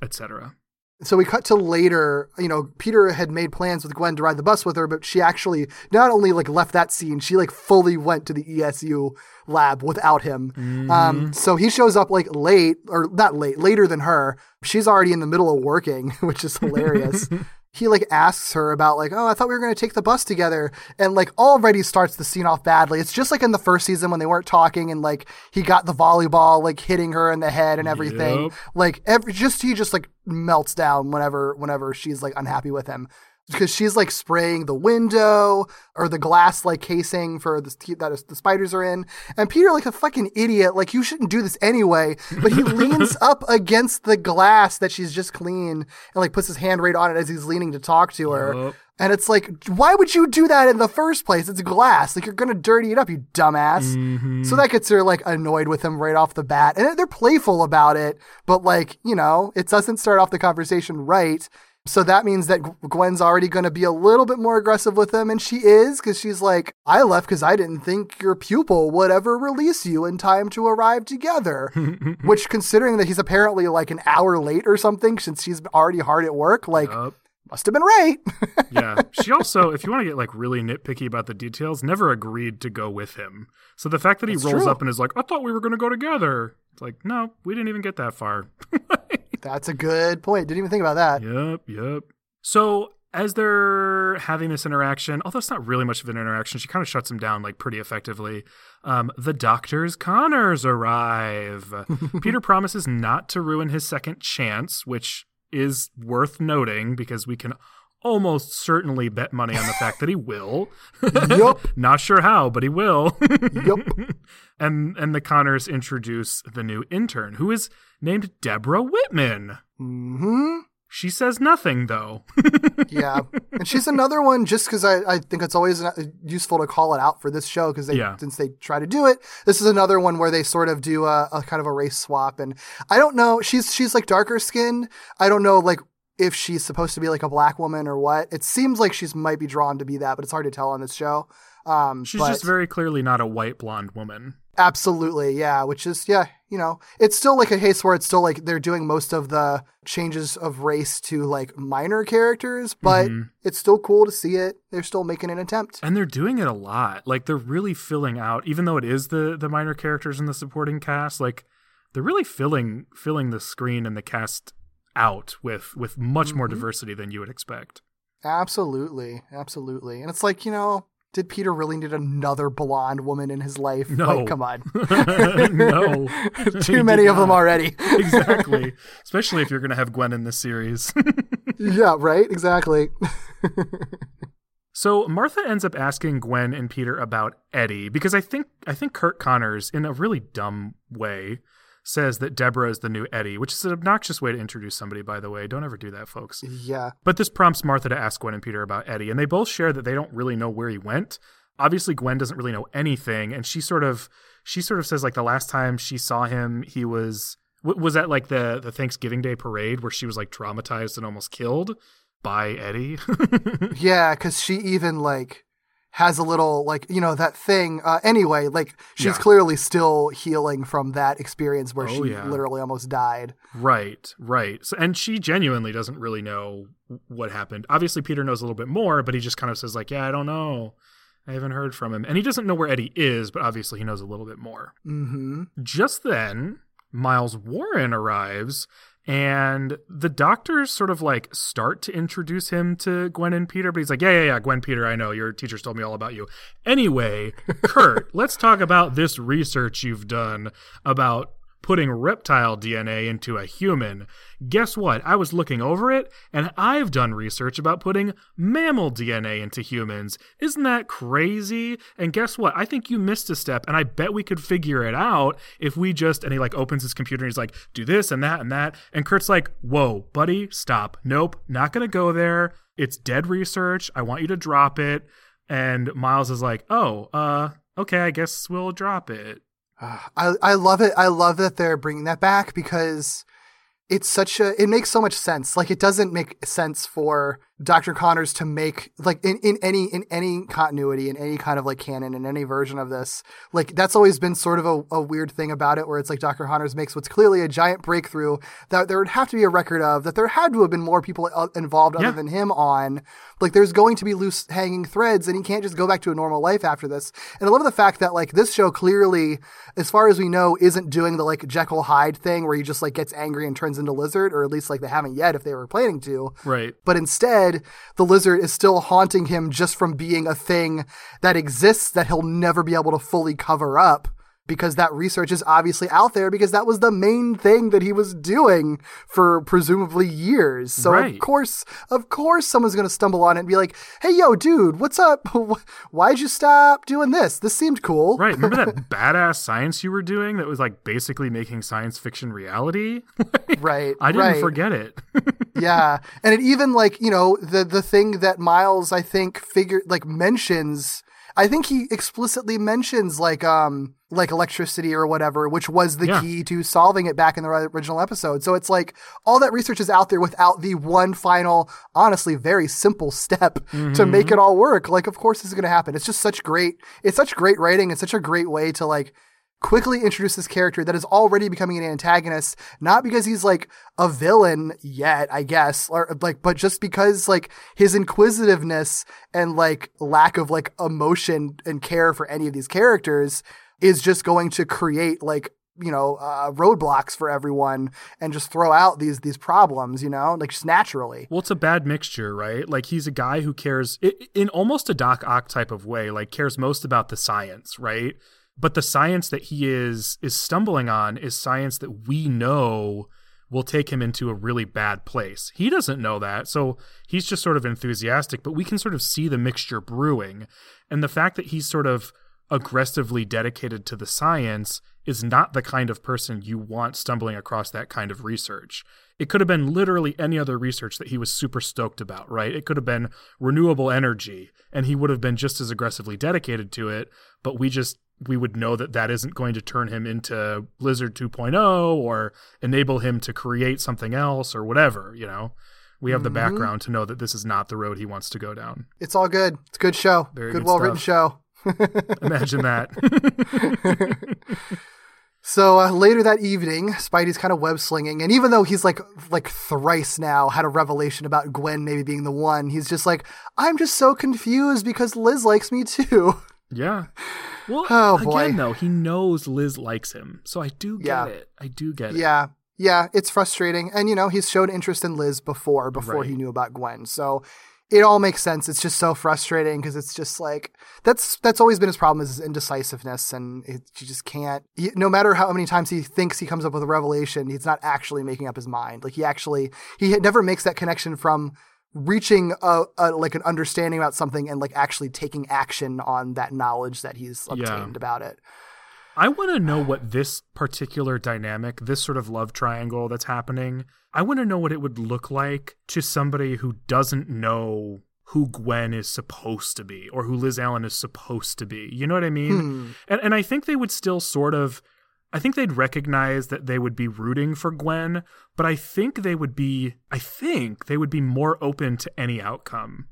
etc. So we cut to later. You know, Peter had made plans with Gwen to ride the bus with her, but she actually not only like left that scene, she like fully went to the ESU lab without him. Um, so he shows up like late, or not late, later than her. She's already in the middle of working, which is hilarious. he like asks her about like, oh, I thought we were going to take the bus together, and like already starts the scene off badly. It's just like in the first season when they weren't talking, and like he got the volleyball like hitting her in the head and everything. Yep. Like every just he just like melts down whenever whenever she's like unhappy with him. Because she's like spraying the window or the glass like casing for the that is, the spiders are in, and Peter like a fucking idiot, like you shouldn't do this anyway. But he leans up against the glass that she's just cleaned and like puts his hand right on it as he's leaning to talk to her. Yup. And it's like, why would you do that in the first place? It's glass. Like you're gonna dirty it up, you dumbass. So mm-hmm. that gets her like annoyed with him right off the bat, and they're playful about it, but like you know, it doesn't start off the conversation right. So that means that Gwen's already going to be a little bit more aggressive with him, and she is because she's like, I left because I didn't think your pupil would ever release you in time to arrive together. Which, considering that he's apparently like an hour late or something since she's already hard at work, like, Yup. must have been right. yeah. She also, if you want to get like really nitpicky about the details, never agreed to go with him. So the fact that he That's rolls true. up and is like, I thought we were going to go together. It's like, no, we didn't even get that far. That's a good point. Didn't even think about that. Yep, yep. So as they're having this interaction, although it's not really much of an interaction, she kind of shuts him down like pretty effectively. Um, the doctor's Connors arrive. Peter promises not to ruin his second chance, which is worth noting because we can almost certainly bet money on the fact that he will. Yup. Not sure how, but he will. Yup. and and the Connors introduce the new intern, who is named Deborah Whitman. hmm She says nothing though. Yeah. And she's another one just because I, I think it's always uh, useful to call it out for this show because they Yeah. since they try to do it. This is another one where they sort of do a, a kind of a race swap. And I don't know. She's she's like darker skinned. I don't know like if she's supposed to be like a black woman or what. It seems like she's might be drawn to be that, but it's hard to tell on this show. Um, She's but- just very clearly not a white blonde woman. Absolutely, yeah. Which is, yeah, you know, it's still like a case where it's still like they're doing most of the changes of race to like minor characters, but Mhm. it's still cool to see it. They're still making an attempt. And they're doing it a lot. Like they're really filling out, even though it is the the minor characters in the supporting cast. Like they're really filling filling the screen and the cast out with with much more Mhm. diversity than you would expect. Absolutely, absolutely. And it's like, you know, did Peter really need another blonde woman in his life? No. Like, come on. No. Too many of them already. exactly. Especially if you're going to have Gwen in this series. yeah, right? Exactly. So Martha ends up asking Gwen and Peter about Eddie because I think I think Curt Connors, in a really dumb way, says that Deborah is the new Eddie, which is an obnoxious way to introduce somebody. By the way, don't ever do that, folks. yeah. But this prompts Martha to ask Gwen and Peter about Eddie, and they both share that they don't really know where he went. Obviously, Gwen doesn't really know anything, and she sort of she sort of says like the last time she saw him, he was was at like the the Thanksgiving Day parade where she was like traumatized and almost killed by Eddie. Yeah, because she even like has a little like you know that thing. Uh, anyway, like she's Yeah. clearly still healing from that experience where Oh, she yeah. literally almost died. Right, right. So, and she genuinely doesn't really know what happened. Obviously, Peter knows a little bit more, but he just kind of says like, "Yeah, I don't know. I haven't heard from him." And he doesn't know where Eddie is, but obviously he knows a little bit more. hmm Just then, Miles Warren arrives, and the doctors sort of like start to introduce him to Gwen and Peter, but he's like, "Yeah, yeah, yeah, Gwen, Peter, I know. Your teachers told me all about you." Anyway, Curt, let's talk about this research you've done about putting reptile DNA into a human. Guess what? I was looking over it, and I've done research about putting mammal DNA into humans. Isn't that crazy? And guess what? I think you missed a step, and I bet we could figure it out if we just. And he like opens his computer and he's like, do this and that and that. And Curt's like, whoa, buddy, stop. Nope, not gonna go there. It's dead research. I want you to drop it. And Miles is like, oh, uh, okay, I guess we'll drop it. I I love it. I love that they're bringing that back because it's such a it makes so much sense. Like it doesn't make sense for Dr. Connors to make like in, in any in any continuity in any kind of like canon in any version of this. Like that's always been sort of a, a weird thing about it where it's like Dr. Connors makes what's clearly a giant breakthrough that there would have to be a record of that there had to have been more people uh, involved Yeah. other than him on. Like there's going to be loose hanging threads and he can't just go back to a normal life after this. And I love the fact that like this show clearly as far as we know isn't doing the like Jekyll Hyde thing where he just like gets angry and turns into lizard or at least like they haven't yet if they were planning to. Right. But instead, the lizard is still haunting him just from being a thing that exists that he'll never be able to fully cover up because that research is obviously out there because that was the main thing that he was doing for presumably years. So Right. of course, of course someone's going to stumble on it and be like, "Hey yo, dude, what's up? Why'd you stop doing this? This seemed cool." Right. Remember that badass science you were doing that was like basically making science fiction reality? Right. I didn't right. forget it. yeah and it even like you know the the thing that miles i think figured like mentions i think he explicitly mentions like um like electricity or whatever which was the Yeah. key to solving it back in the original episode. So it's like all that research is out there without the one final honestly very simple step to make it all work. Like of course this is going to happen. It's just such great it's such great writing it's such a great way to like quickly introduce this character that is already becoming an antagonist, not because he's like a villain yet, I guess, or like, but just because like his inquisitiveness and like lack of like emotion and care for any of these characters is just going to create like you know uh, roadblocks for everyone and just throw out these these problems you know like just naturally Well, it's a bad mixture, right? Like he's a guy who cares in almost a Doc Ock type of way, like cares most about the science, right? But the science that he is is stumbling on is science that we know will take him into a really bad place. He doesn't know that, so he's just sort of enthusiastic, but we can sort of see the mixture brewing. And the fact that he's sort of aggressively dedicated to the science is not the kind of person you want stumbling across that kind of research. It could have been literally any other research that he was super stoked about, right? It could have been renewable energy, and he would have been just as aggressively dedicated to it, but we just we would know that that isn't going to turn him into Blizzard 2.0 or enable him to create something else or whatever, you know. We have the background to know that this is not the road he wants to go down. it's all good it's a good show Very good good well written show Imagine that. So uh, later that evening, Spidey's kind of web slinging, and even though he's like like thrice now had a revelation about Gwen maybe being the one, he's just like, I'm just so confused because Liz likes me too. Yeah. Well, Oh, boy. again, though, he knows Liz likes him, so I do get Yeah. it. I do get it. yeah, yeah, it's frustrating, and you know he's shown interest in Liz before before Right. he knew about Gwen, so it all makes sense. It's just so frustrating because it's just like that's that's always been his problem is his indecisiveness, and it, you just can't. He, no matter how many times he thinks he comes up with a revelation, he's not actually making up his mind. Like he actually he never makes that connection from reaching a, a like an understanding about something and like actually taking action on that knowledge that he's Yeah. obtained about it. I want to know what this particular dynamic, this sort of love triangle that's happening, I want to know what it would look like to somebody who doesn't know who Gwen is supposed to be or who Liz Allan is supposed to be. You know what I mean? Hmm. And and I think they would still sort of I think they'd recognize that they would be rooting for Gwen, but I think they would be I think they would be more open to any outcome.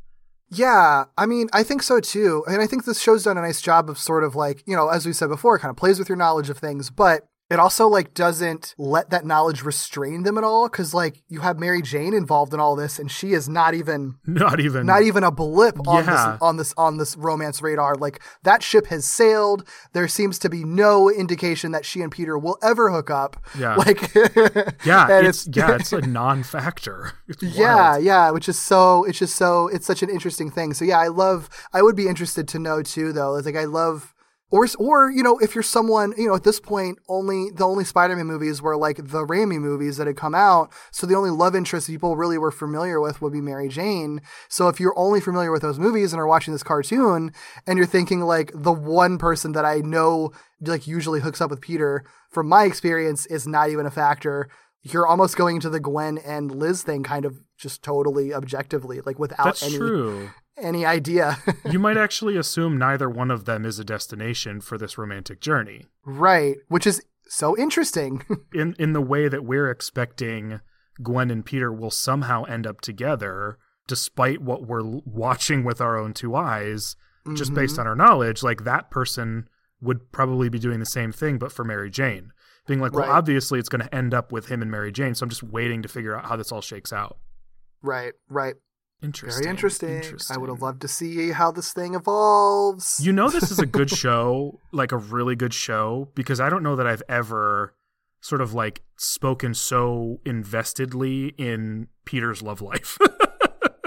Yeah, I mean, I think so too. And I think this show's done a nice job of sort of like, you know, as we said before, it kind of plays with your knowledge of things, but it also like doesn't let that knowledge restrain them at all cuz like you have Mary Jane involved in all this and she is not even Not even not even a blip on Yeah. this on this on this romance radar. Like that ship has sailed. There seems to be no indication that she and Peter will ever hook up. Yeah. Like Yeah, and it's, yeah, it's a non-factor. It's yeah, wild. yeah, which is so it's just so it's such an interesting thing. So yeah, I love I would be interested to know too though. It's like I love Or, or you know, if you're someone, you know, at this point, only the only Spider-Man movies were like the Raimi movies that had come out, so the only love interest people really were familiar with would be Mary Jane. So if you're only familiar with those movies and are watching this cartoon, and you're thinking like the one person that I know like usually hooks up with Peter, from my experience, is not even a factor. You're almost going to the Gwen and Liz thing, kind of just totally objectively, like without That's any true. Any idea. you might actually assume neither one of them is a destination for this romantic journey. right, which is so interesting. In in the way that we're expecting Gwen and Peter will somehow end up together despite what we're watching with our own two eyes just Mm-hmm. based on our knowledge like that person would probably be doing the same thing but for Mary Jane being like well Right. obviously it's going to end up with him and Mary Jane so I'm just waiting to figure out how this all shakes out right, right. Interesting Very interesting. I would have loved to see how this thing evolves. You know, this is a good show, like a really good show, because I don't know that I've ever sort of like spoken so investedly in Peter's love life.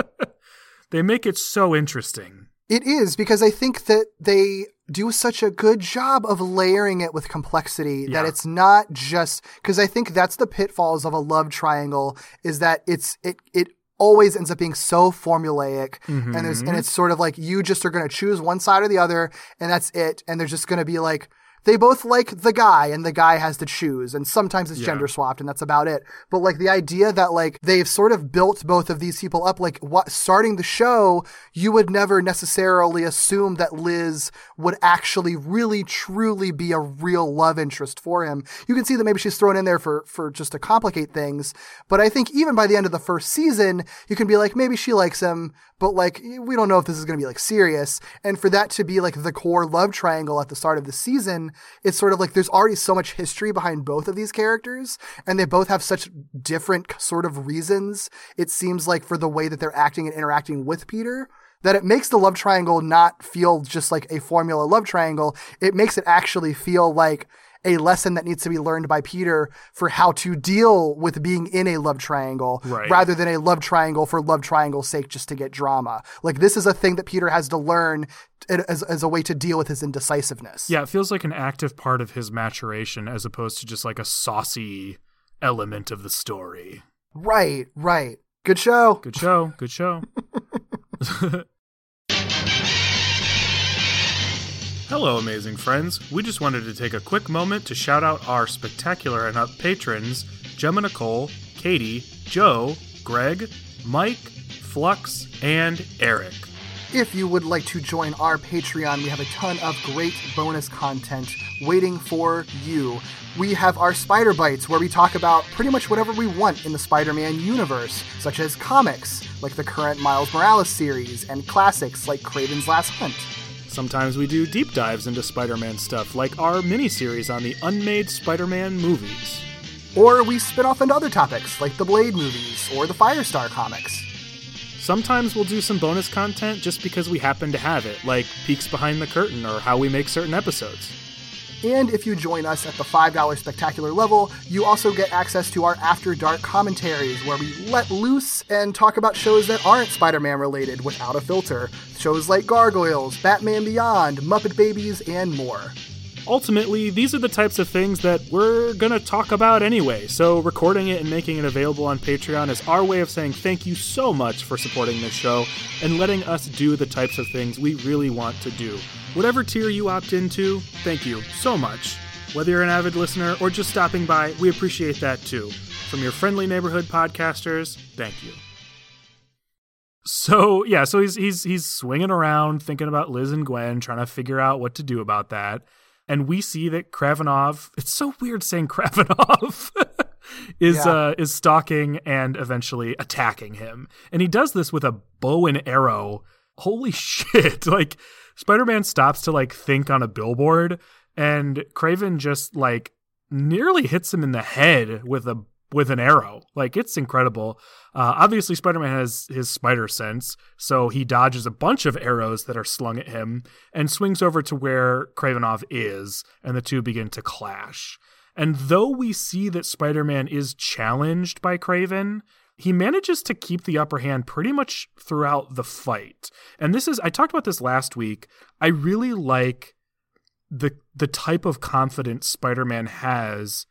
they make it so interesting. It is because I think that they do such a good job of layering it with complexity that it's not just because I think that's the pitfalls of a love triangle is that it's it it always ends up being so formulaic and there's and mm-hmm. it's sort of like you just are going to choose one side or the other and that's it and they're just going to be like they both like the guy and the guy has to choose and sometimes it's Yeah. gender swapped and that's about it but like the idea that like they've sort of built both of these people up like what starting the show you would never necessarily assume that liz would actually really truly be a real love interest for him you can see that maybe she's thrown in there for for just to complicate things but i think even by the end of the first season you can be like maybe she likes him but like we don't know if this is going to be like serious. And for that to be like the core love triangle at the start of the season it's sort of like there's already so much history behind both of these characters and they both have such different sort of reasons it seems like for the way that they're acting and interacting with peter that it makes the love triangle not feel just like a formula love triangle. It makes it actually feel like a lesson that needs to be learned by Peter for how to deal with being in a love triangle Right. rather than a love triangle for love triangle's sake just to get drama. Like this is a thing that Peter has to learn as, as a way to deal with his indecisiveness. Yeah, it feels like an active part of his maturation as opposed to just like a saucy element of the story. Right, right. Good show. Good show. Good show. Hello, amazing friends. We just wanted to take a quick moment to shout out our spectacular and up patrons Gemma Nicole, Katie, Joe, Greg, Mike, Flux, and Eric. If you would like to join our Patreon, we have a ton of great bonus content waiting for you. We have our Spider Bites, where we talk about pretty much whatever we want in the Spider Man universe, such as comics, like the current Miles Morales series, and classics like Kraven's Last Hunt. Sometimes we do deep dives into Spider Man stuff, like our miniseries on the unmade Spider Man movies. Or we spin off into other topics, like the Blade movies or the Firestar comics. Sometimes we'll do some bonus content just because we happen to have it, like peeks behind the curtain or how we make certain episodes. And if you join us at the $5 spectacular level, you also get access to our After Dark commentaries, where we let loose and talk about shows that aren't Spider Man related without a filter. Shows like Gargoyles, Batman Beyond, Muppet Babies, and more. Ultimately, these are the types of things that we're gonna talk about anyway, so recording it and making it available on Patreon is our way of saying thank you so much for supporting this show and letting us do the types of things we really want to do. Whatever tier you opt into, thank you so much. Whether you're an avid listener or just stopping by, we appreciate that too. From your friendly neighborhood podcasters, thank you. So yeah, so he's he's he's swinging around thinking about Liz and Gwen, trying to figure out what to do about that. And we see that Kravinoff. It's so weird saying Kravinoff is Yeah. uh, is stalking and eventually attacking him. And he does this with a bow and arrow. Holy shit! Like Spider-Man stops to like think on a billboard, and Kraven just like nearly hits him in the head with a with an arrow. Like it's incredible. Uh, obviously, Spider-Man has his spider sense, so he dodges a bunch of arrows that are slung at him and swings over to where Kravinoff is, and the two begin to clash. And though we see that Spider-Man is challenged by Kraven, he manages to keep the upper hand pretty much throughout the fight. And this is I talked about this last week. I really like the the type of confidence Spider-Man has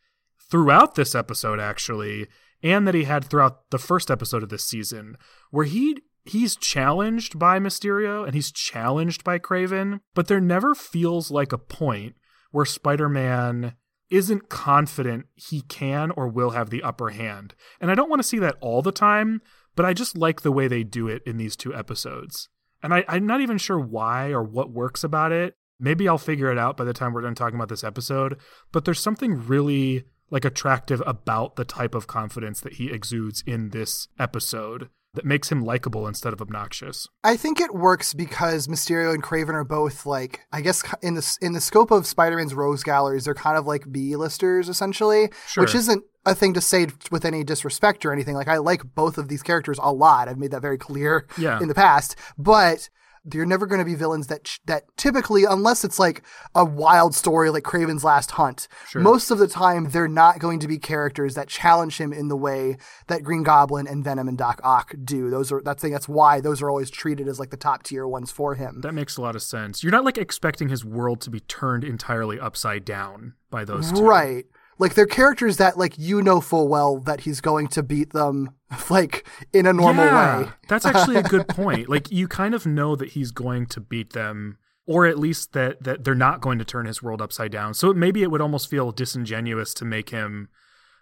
throughout this episode actually and that he had throughout the first episode of this season where he he's challenged by Mysterio and he's challenged by Kraven, but there never feels like a point where Spider-Man isn't confident he can or will have the upper hand. And I don't want to see that all the time, but I just like the way they do it in these two episodes. And I, I'm not even sure why or what works about it. Maybe I'll figure it out by the time we're done talking about this episode. But there's something really like attractive about the type of confidence that he exudes in this episode that makes him likable instead of obnoxious. I think it works because Mysterio and Kraven are both like I guess in the in the scope of Spider-Man's rogues galleries, they're kind of like B-listers essentially, Sure. which isn't a thing to say with any disrespect or anything. Like I like both of these characters a lot. I've made that very clear Yeah. in the past, but you're never going to be villains that that typically, unless it's like a wild story like Kraven's Last Hunt, Sure. most of the time they're not going to be characters that challenge him in the way that Green Goblin and Venom and Doc Ock do. Those are that's that's why those are always treated as like the top tier ones for him. That makes a lot of sense. You're not like expecting his world to be turned entirely upside down by those two. Right. Like they're characters that like you know full well that he's going to beat them like in a normal Yeah, way. That's actually a good point. Like you kind of know that he's going to beat them or at least that that they're not going to turn his world upside down. So maybe it would almost feel disingenuous to make him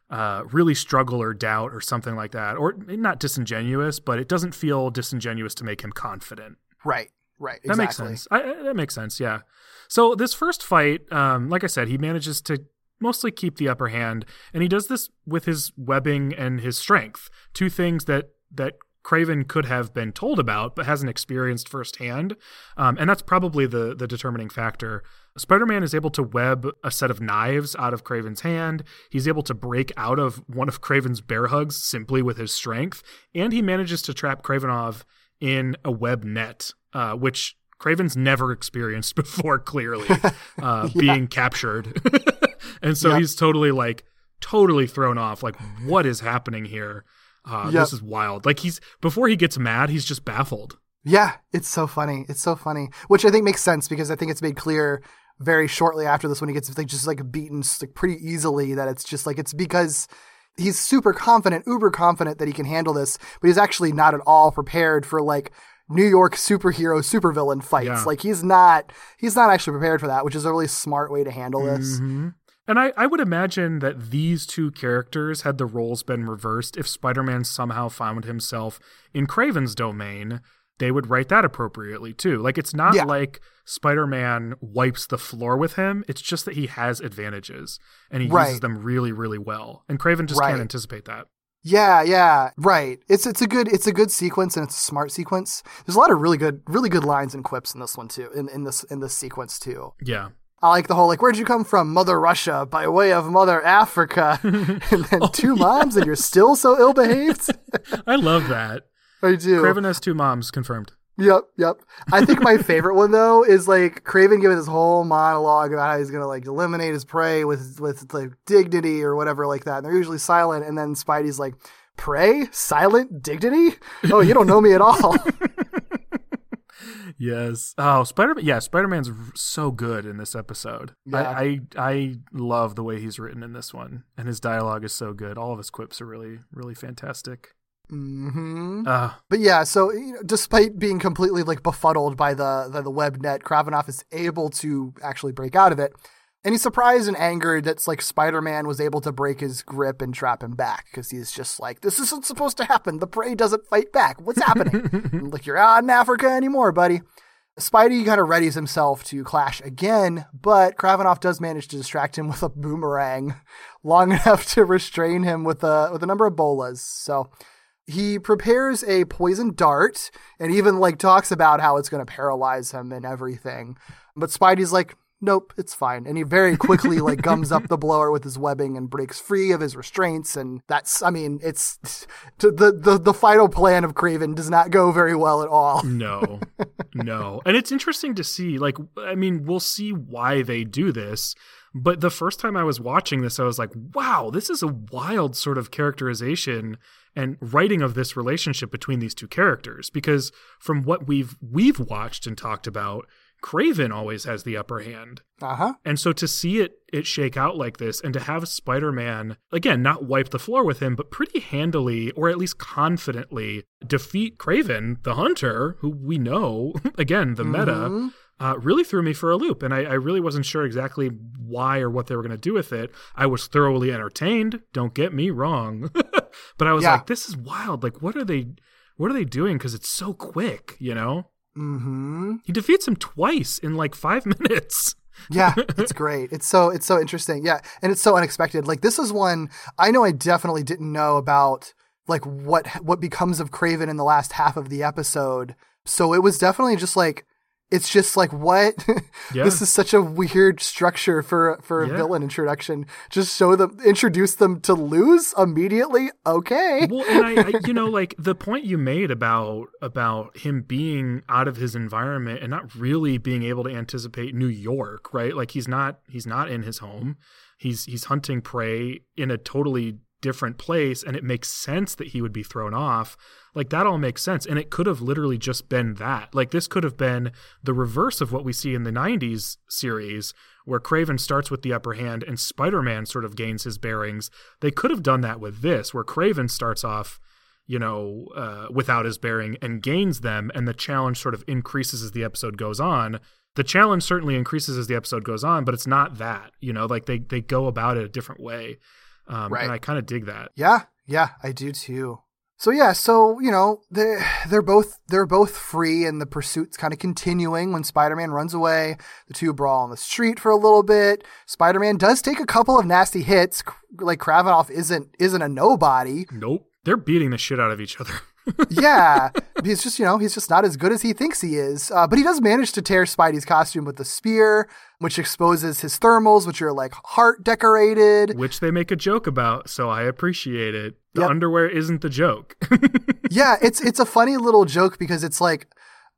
uh, really struggle or doubt or something like that. Or not disingenuous, but it doesn't feel disingenuous to make him confident. Right. Right. That makes exactly. sense. I- that makes sense. Yeah. So this first fight, um, like I said, he manages to mostly keep the upper hand, and he does this with his webbing and his strength, two things that that Kraven could have been told about but hasn't experienced firsthand, um, and that's probably the the determining factor. Spider-Man is able to web a set of knives out of Kraven's hand. He's able to break out of one of Kraven's bear hugs simply with his strength, and he manages to trap Kravinoff in a web net, uh, which Kraven's never experienced before, clearly, uh, being captured. and so Yep. he's totally like, totally thrown off. Like, what is happening here? Uh, Yep. This is wild. Like, he's, before he gets mad, he's just baffled. Yeah, it's so funny. It's so funny, which I think makes sense because I think it's made clear very shortly after this when he gets like just like beaten like pretty easily that it's just like it's because he's super confident, uber confident that he can handle this, but he's actually not at all prepared for like New York superhero supervillain fights. Yeah. Like he's not he's not actually prepared for that, which is a really smart way to handle this. Mhm. And I, I would imagine that these two characters, had the roles been reversed, if Spider Man somehow found himself in Kraven's domain, they would write that appropriately too. Like, it's not Yeah. like Spider Man wipes the floor with him, it's just that he has advantages and he Right. uses them really, really well. And Kraven just Right. can't anticipate that. Yeah, yeah, right. It's it's a good it's a good sequence and it's a smart sequence. There's a lot of really good really good lines and quips in this one too. In in this in this sequence too. Yeah. I like the whole like, where'd you come from, Mother Russia, by way of Mother Africa, and then Oh, two moms, and you're still so ill behaved. I love that. I do. Kraven has two moms, confirmed. Yep, yep. I think my favorite one though is like Kraven giving this whole monologue about how he's gonna like eliminate his prey with with like dignity or whatever like that. And they're usually silent, and then Spidey's like, "Prey, silent, dignity? Oh, you don't know me at all." Yes. Oh, Spider. Yeah, Spider Man's so good in this episode. Yeah. I, I I love the way he's written in this one, and his dialogue is so good. All of his quips are really really fantastic. Hmm Uh, But yeah, so you know, despite being completely like befuddled by the, the the web net, Kravinoff is able to actually break out of it. And he's surprised and angered that like Spider-Man was able to break his grip and trap him back because he's just like, this isn't supposed to happen. The prey doesn't fight back. What's happening? Like you're not in Africa anymore, buddy. Spidey kind of readies himself to clash again, but Kravinoff does manage to distract him with a boomerang long enough to restrain him with a with a number of bolas. So he prepares a poison dart and even like talks about how it's going to paralyze him and everything. But Spidey's like, nope, it's fine. And he very quickly like gums up the blower with his webbing and breaks free of his restraints. And that's, I mean, it's the the the final plan of Kraven does not go very well at all. no, no, and it's interesting to see. Like, I mean, we'll see why they do this. But the first time I was watching this, I was like, wow, this is a wild sort of characterization and writing of this relationship between these two characters. Because from what we've we've watched and talked about, Kraven always has the upper hand. Uh huh. And so to see it it shake out like this and to have Spider-Man again not wipe the floor with him but pretty handily or at least confidently defeat Kraven the hunter who we know again the meta uh, really threw me for a loop and I, I really wasn't sure exactly why or what they were going to do with it. I was thoroughly entertained, don't get me wrong. but I was Yeah. like this is wild. Like what are they what are they doing cuz it's so quick, you know? Mm-hmm. He defeats him twice in like 5 minutes. Yeah, it's great. It's so it's so interesting. Yeah, and it's so unexpected. Like this is one I know I definitely didn't know about like what what becomes of Kraven in the last half of the episode. So it was definitely just like it's just like what Yeah. this is such a weird structure for for a Yeah. villain introduction. Just show them introduce them to lose immediately. Okay. well and I, I you know like the point you made about about him being out of his environment and not really being able to anticipate new york right like he's not he's not in his home he's he's hunting prey in a totally different place and it makes sense that he would be thrown off like that all makes sense. And it could have literally just been that. Like this could have been the reverse of what we see in the 90s series where Kraven starts with the upper hand and Spider-Man sort of gains his bearings. They could have done that with this where Kraven starts off you know uh, without his bearing and gains them and the challenge sort of increases as the episode goes on. The challenge certainly increases as the episode goes on but it's not that you know like they they go about it a different way um, Right. and I kind of dig that Yeah, yeah, I do too. So yeah, so you know they they're both they're both free, and the pursuit's kind of continuing. When Spider-Man runs away, the two brawl on the street for a little bit. Spider-Man does take a couple of nasty hits. Like Kravinoff isn't isn't a nobody. nope they're beating the shit out of each other yeah, he's just you know he's just not as good as he thinks he is. Uh, but he does manage to tear Spidey's costume with the spear, which exposes his thermals, which are like heart decorated. which they make a joke about, so I appreciate it. The Yep. underwear isn't the joke. yeah, it's it's a funny little joke because it's like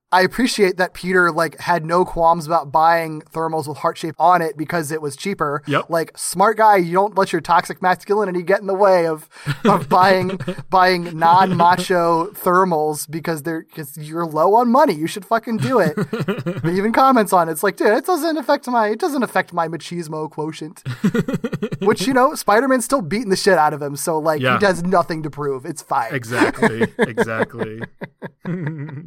I appreciate that Peter like had no qualms about buying thermals with heart shape on it because it was cheaper. Yep. Like smart guy, you don't let your toxic masculinity get in the way of of buying buying non macho thermals because they're because you're low on money. You should fucking do it. but even comments on it. It's like, dude, it doesn't affect my it doesn't affect my machismo quotient. Which you know, Spider Man's still beating the shit out of him, so like Yeah. he does nothing to prove. It's fine. exactly, exactly.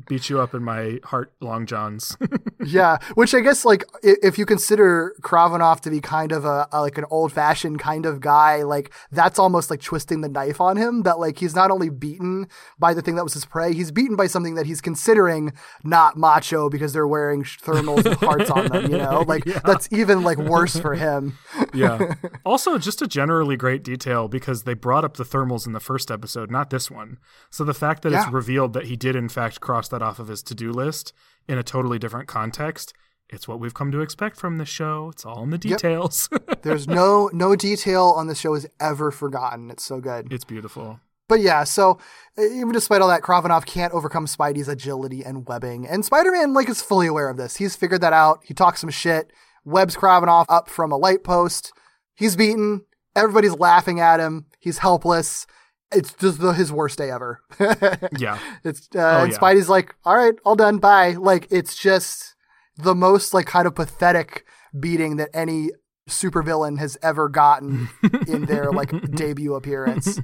Beat you up in my heart long johns. Yeah, which I guess like if you consider Kravinoff to be kind of a, a like an old fashioned kind of guy, like that's almost like twisting the knife on him. That like he's not only beaten by the thing that was his prey, he's beaten by something that he's considering not macho because they're wearing thermals with hearts on them. You know, like that's even like worse for him. yeah. Also, just a generally great detail because they brought up the thermals in the first episode, not this one. So the fact that Yeah. it's revealed that he did in fact cross that off of his to-do list in a totally different context, it's what we've come to expect from the show. It's all in the details. There's no no detail on the show is ever forgotten. It's so good. it's beautiful. But yeah, so uh, even despite all that, Kravinoff can't overcome Spidey's agility and webbing. And Spider-Man, like, is fully aware of this. He's figured that out. He talks some shit, webs Kravinoff up from a light post. He's beaten. Everybody's laughing at him. He's helpless. It's just the, his worst day ever. Yeah. It's uh, and yeah. Spidey's like, all right, all done, bye. Like it's just the most like kind of pathetic beating that any supervillain has ever gotten in their like debut appearance.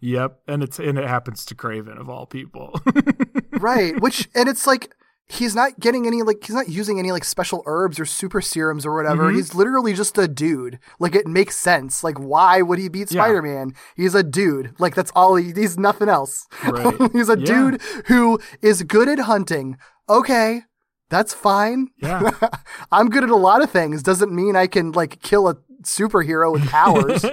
yep, and it's and it happens to Kraven of all people. right which and it's like he's not getting any like he's not using any like special herbs or super serums or whatever Mm-hmm. he's literally just a dude like it makes sense like why would he beat Yeah. spider-man he's a dude like that's all he he's nothing else Right. he's a Yeah. dude who is good at hunting okay that's fine yeah. i'm good at a lot of things doesn't mean i can like kill a superhero with powers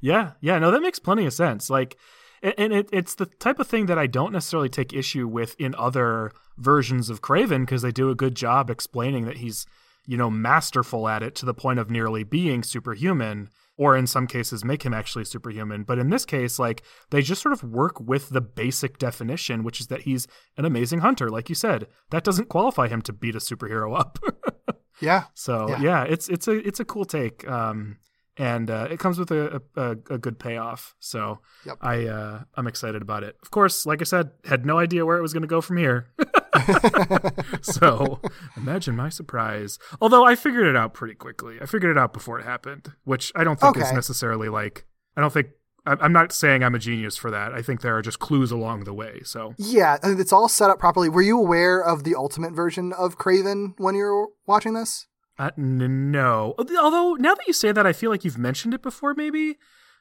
yeah, yeah, no, that makes plenty of sense. Like, and it, it's the type of thing that I don't necessarily take issue with in other versions of Kraven because they do a good job explaining that he's, you know, masterful at it to the point of nearly being superhuman, or in some cases make him actually superhuman. But in this case, like, they just sort of work with the basic definition, which is that he's an amazing hunter, like you said. That doesn't qualify him to beat a superhero up. yeah So Yeah. yeah, it's it's a it's a cool take, um, and uh, it comes with a, a, a good payoff. So Yep. I uh, I'm excited about it. Of course, like I said, had no idea where it was going to go from here. so imagine my surprise. Although I figured it out pretty quickly. I figured it out before it happened, which I don't think is necessarily like. I don't think. I'm not saying I'm a genius for that. I think there are just clues along the way. So Yeah, it's all set up properly. Were you aware of the ultimate version of Kraven when you were watching this? Uh, n- no. Although now that you say that, I feel like you've mentioned it before, maybe.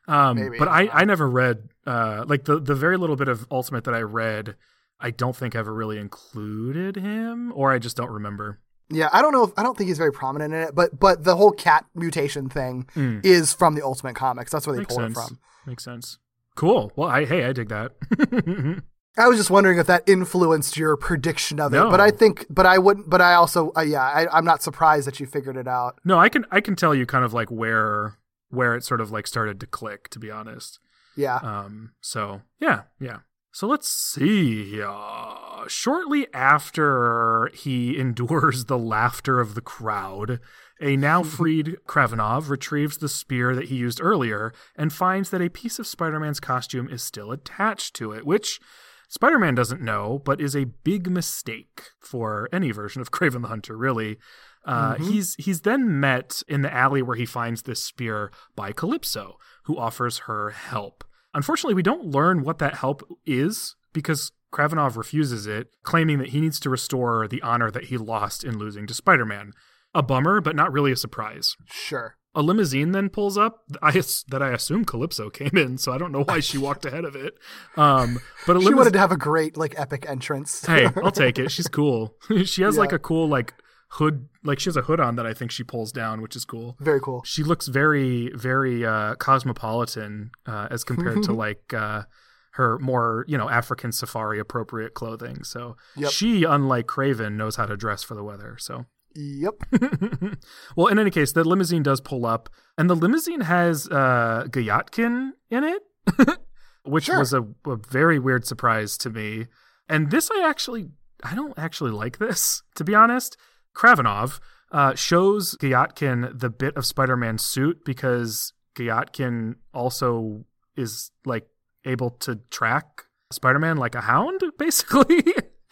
Um, Maybe, but I I, never read uh, like the the very little bit of Ultimate that I read. I don't think ever really included him, or I just don't remember. Yeah, I don't know if I don't think he's very prominent in it, but but the whole cat mutation thing Mm. is from the Ultimate Comics. That's where they Makes pulled sense. it from. Makes sense. Cool. Well, I hey, I dig that. I was just wondering if that influenced your prediction of it, but I think, but I wouldn't, but I also, uh, yeah, I, I'm not surprised that you figured it out. no, I can I can tell you kind of like where where it sort of like started to click. To be honest. Yeah, Um, so yeah, yeah. So let's see. Uh, shortly after he endures the laughter of the crowd, a now freed Kravinoff retrieves the spear that he used earlier and finds that a piece of Spider Man's costume is still attached to it, which Spider Man doesn't know, but is a big mistake for any version of Kraven the Hunter, really. Uh, He's he's then met in the alley where he finds this spear by Calypso, who offers her help. Unfortunately, we don't learn what that help is because Kravinoff refuses it, claiming that he needs to restore the honor that he lost in losing to Spider Man. A bummer, but not really a surprise. sure. A limousine then pulls up I, that I assume Calypso came in, so I don't know why she walked ahead of it. Um, but a She wanted to have a great like epic entrance. hey, I'll take it. She's cool. she has like a cool like hood, like she has a hood on that I think she pulls down, which is cool. Very cool. She looks very, very uh, cosmopolitan uh, as compared to like uh, her more, you know, African safari appropriate clothing. So Yep. she, unlike Kraven, knows how to dress for the weather. So Yep. well, in any case, the limousine does pull up, and the limousine has uh, Gayatkin in it, which Sure. was a, a very weird surprise to me. And this, I actually, I don't actually like this, to be honest. Kravinoff uh, shows Gayatkin the bit of Spider-Man's suit because Gayatkin also is like able to track Spider-Man like a hound, basically.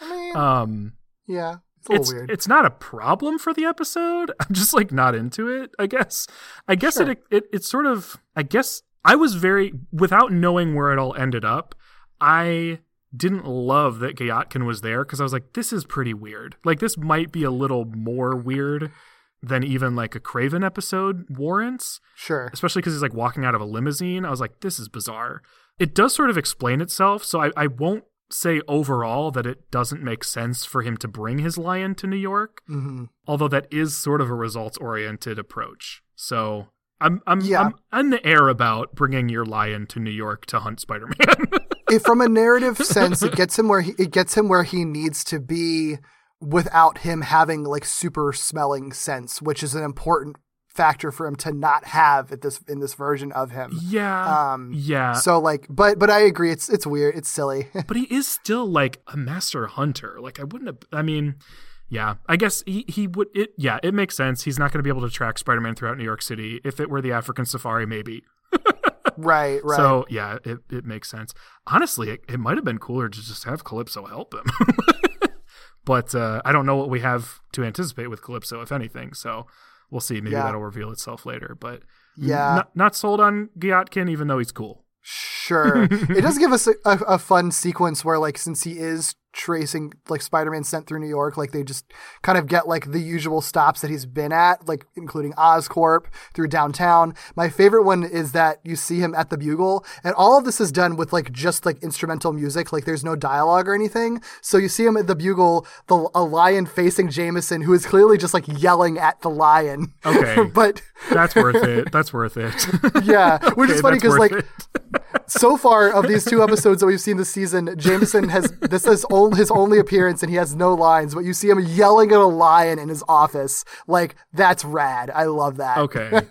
I mean, um, yeah, it's a little it's weird. it's not a problem for the episode. I'm just like not into it. I guess. I guess Sure. it, it it's sort of. I guess I was very without knowing where it all ended up. I didn't love that Gayatkin was there because I was like, this is pretty weird. Like this might be a little more weird than even like a Kraven episode warrants sure. especially because he's like walking out of a limousine. I was like, this is bizarre. It does sort of explain itself, so I, I won't say overall that it doesn't make sense for him to bring his lion to New York, hmm although that is sort of a results oriented approach. So I'm I'm, Yeah. I'm in the air about bringing your lion to New York to hunt Spider Man. if from a narrative sense, it gets him where he it gets him where he needs to be without him having like super smelling sense, which is an important factor for him to not have at this in this version of him. yeah, Um, yeah. So like, but but I agree. It's it's weird. It's silly. but he is still like a master hunter. Like I wouldn't have. I mean, yeah. I guess he he would. It yeah. It makes sense. He's not going to be able to track Spider Man throughout New York City. If it were the African Safari, maybe. right. Right. So yeah, it it makes sense. Honestly, it, it might have been cooler to just have Calypso help him. but uh, I don't know what we have to anticipate with Calypso, if anything. So we'll see. Maybe Yeah. that'll reveal itself later. But Yeah. not, not sold on Gyatkin, even though he's cool. Sure. it does give us a, a, a fun sequence where, like, since he is tracing, like, Spider Man sent through New York, like, they just kind of get, like, the usual stops that he's been at, like, including Oscorp through downtown. My favorite one is that you see him at the Bugle, and all of this is done with, like, just, like, instrumental music. Like, there's no dialogue or anything. So you see him at the Bugle, the, a lion facing Jameson, who is clearly just, like, yelling at the lion. Okay. but. That's worth it. That's worth it. Yeah, which is funny because like. So far of these two episodes that we've seen this season, Jameson has this is only his only appearance and he has no lines, but you see him yelling at a lion in his office. Like that's rad. I love that. Okay.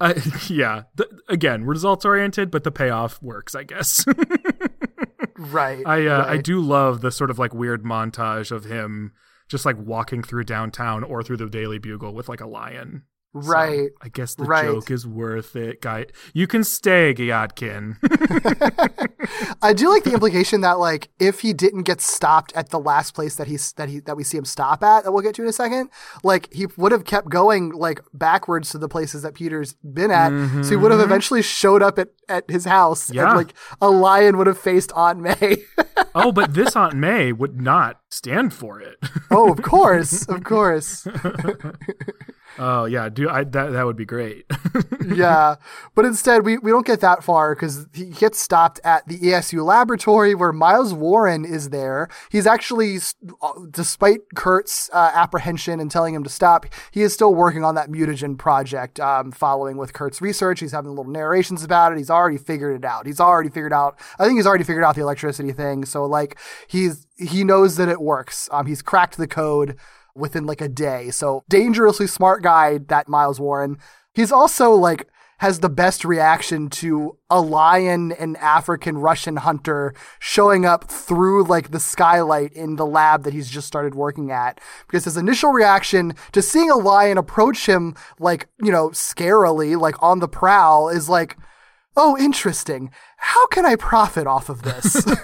uh, yeah. The, again, results oriented, but the payoff works, I guess. Right. I uh, I do love the sort of like weird montage of him just like walking through downtown or through the Daily Bugle with like a lion. So Right. I guess the Right. joke is worth it, guy. You can stay, Gyatkin. I do like the implication that like if he didn't get stopped at the last place that he's that he that we see him stop at that we'll get to in a second, like he would have kept going like backwards to the places that Peter's been at. So he would have eventually showed up at, at his house Mm-hmm. Yeah. and like a lion would have faced Aunt May. oh, but this Aunt May would not stand for it. oh, of course, of course. oh yeah, do I that that would be great. yeah. But instead, we, we don't get that far because he gets stopped at the ESU laboratory where Miles Warren is there. He's actually, uh, despite Curt's uh, apprehension and telling him to stop, he is still working on that mutagen project, um, following with Curt's research. He's having little narrations about it. He's already figured it out. He's already figured out, I think he's already figured out the electricity thing. So, like, he's, he knows that it works. Um, he's cracked the code within like a day. So dangerously smart guy, that Miles Warren. He's also like has the best reaction to a lion and African Russian hunter showing up through like the skylight in the lab that he's just started working at. Because his initial reaction to seeing a lion approach him like, you know, scarily, like on the prowl is like, oh, interesting. How can I profit off of this?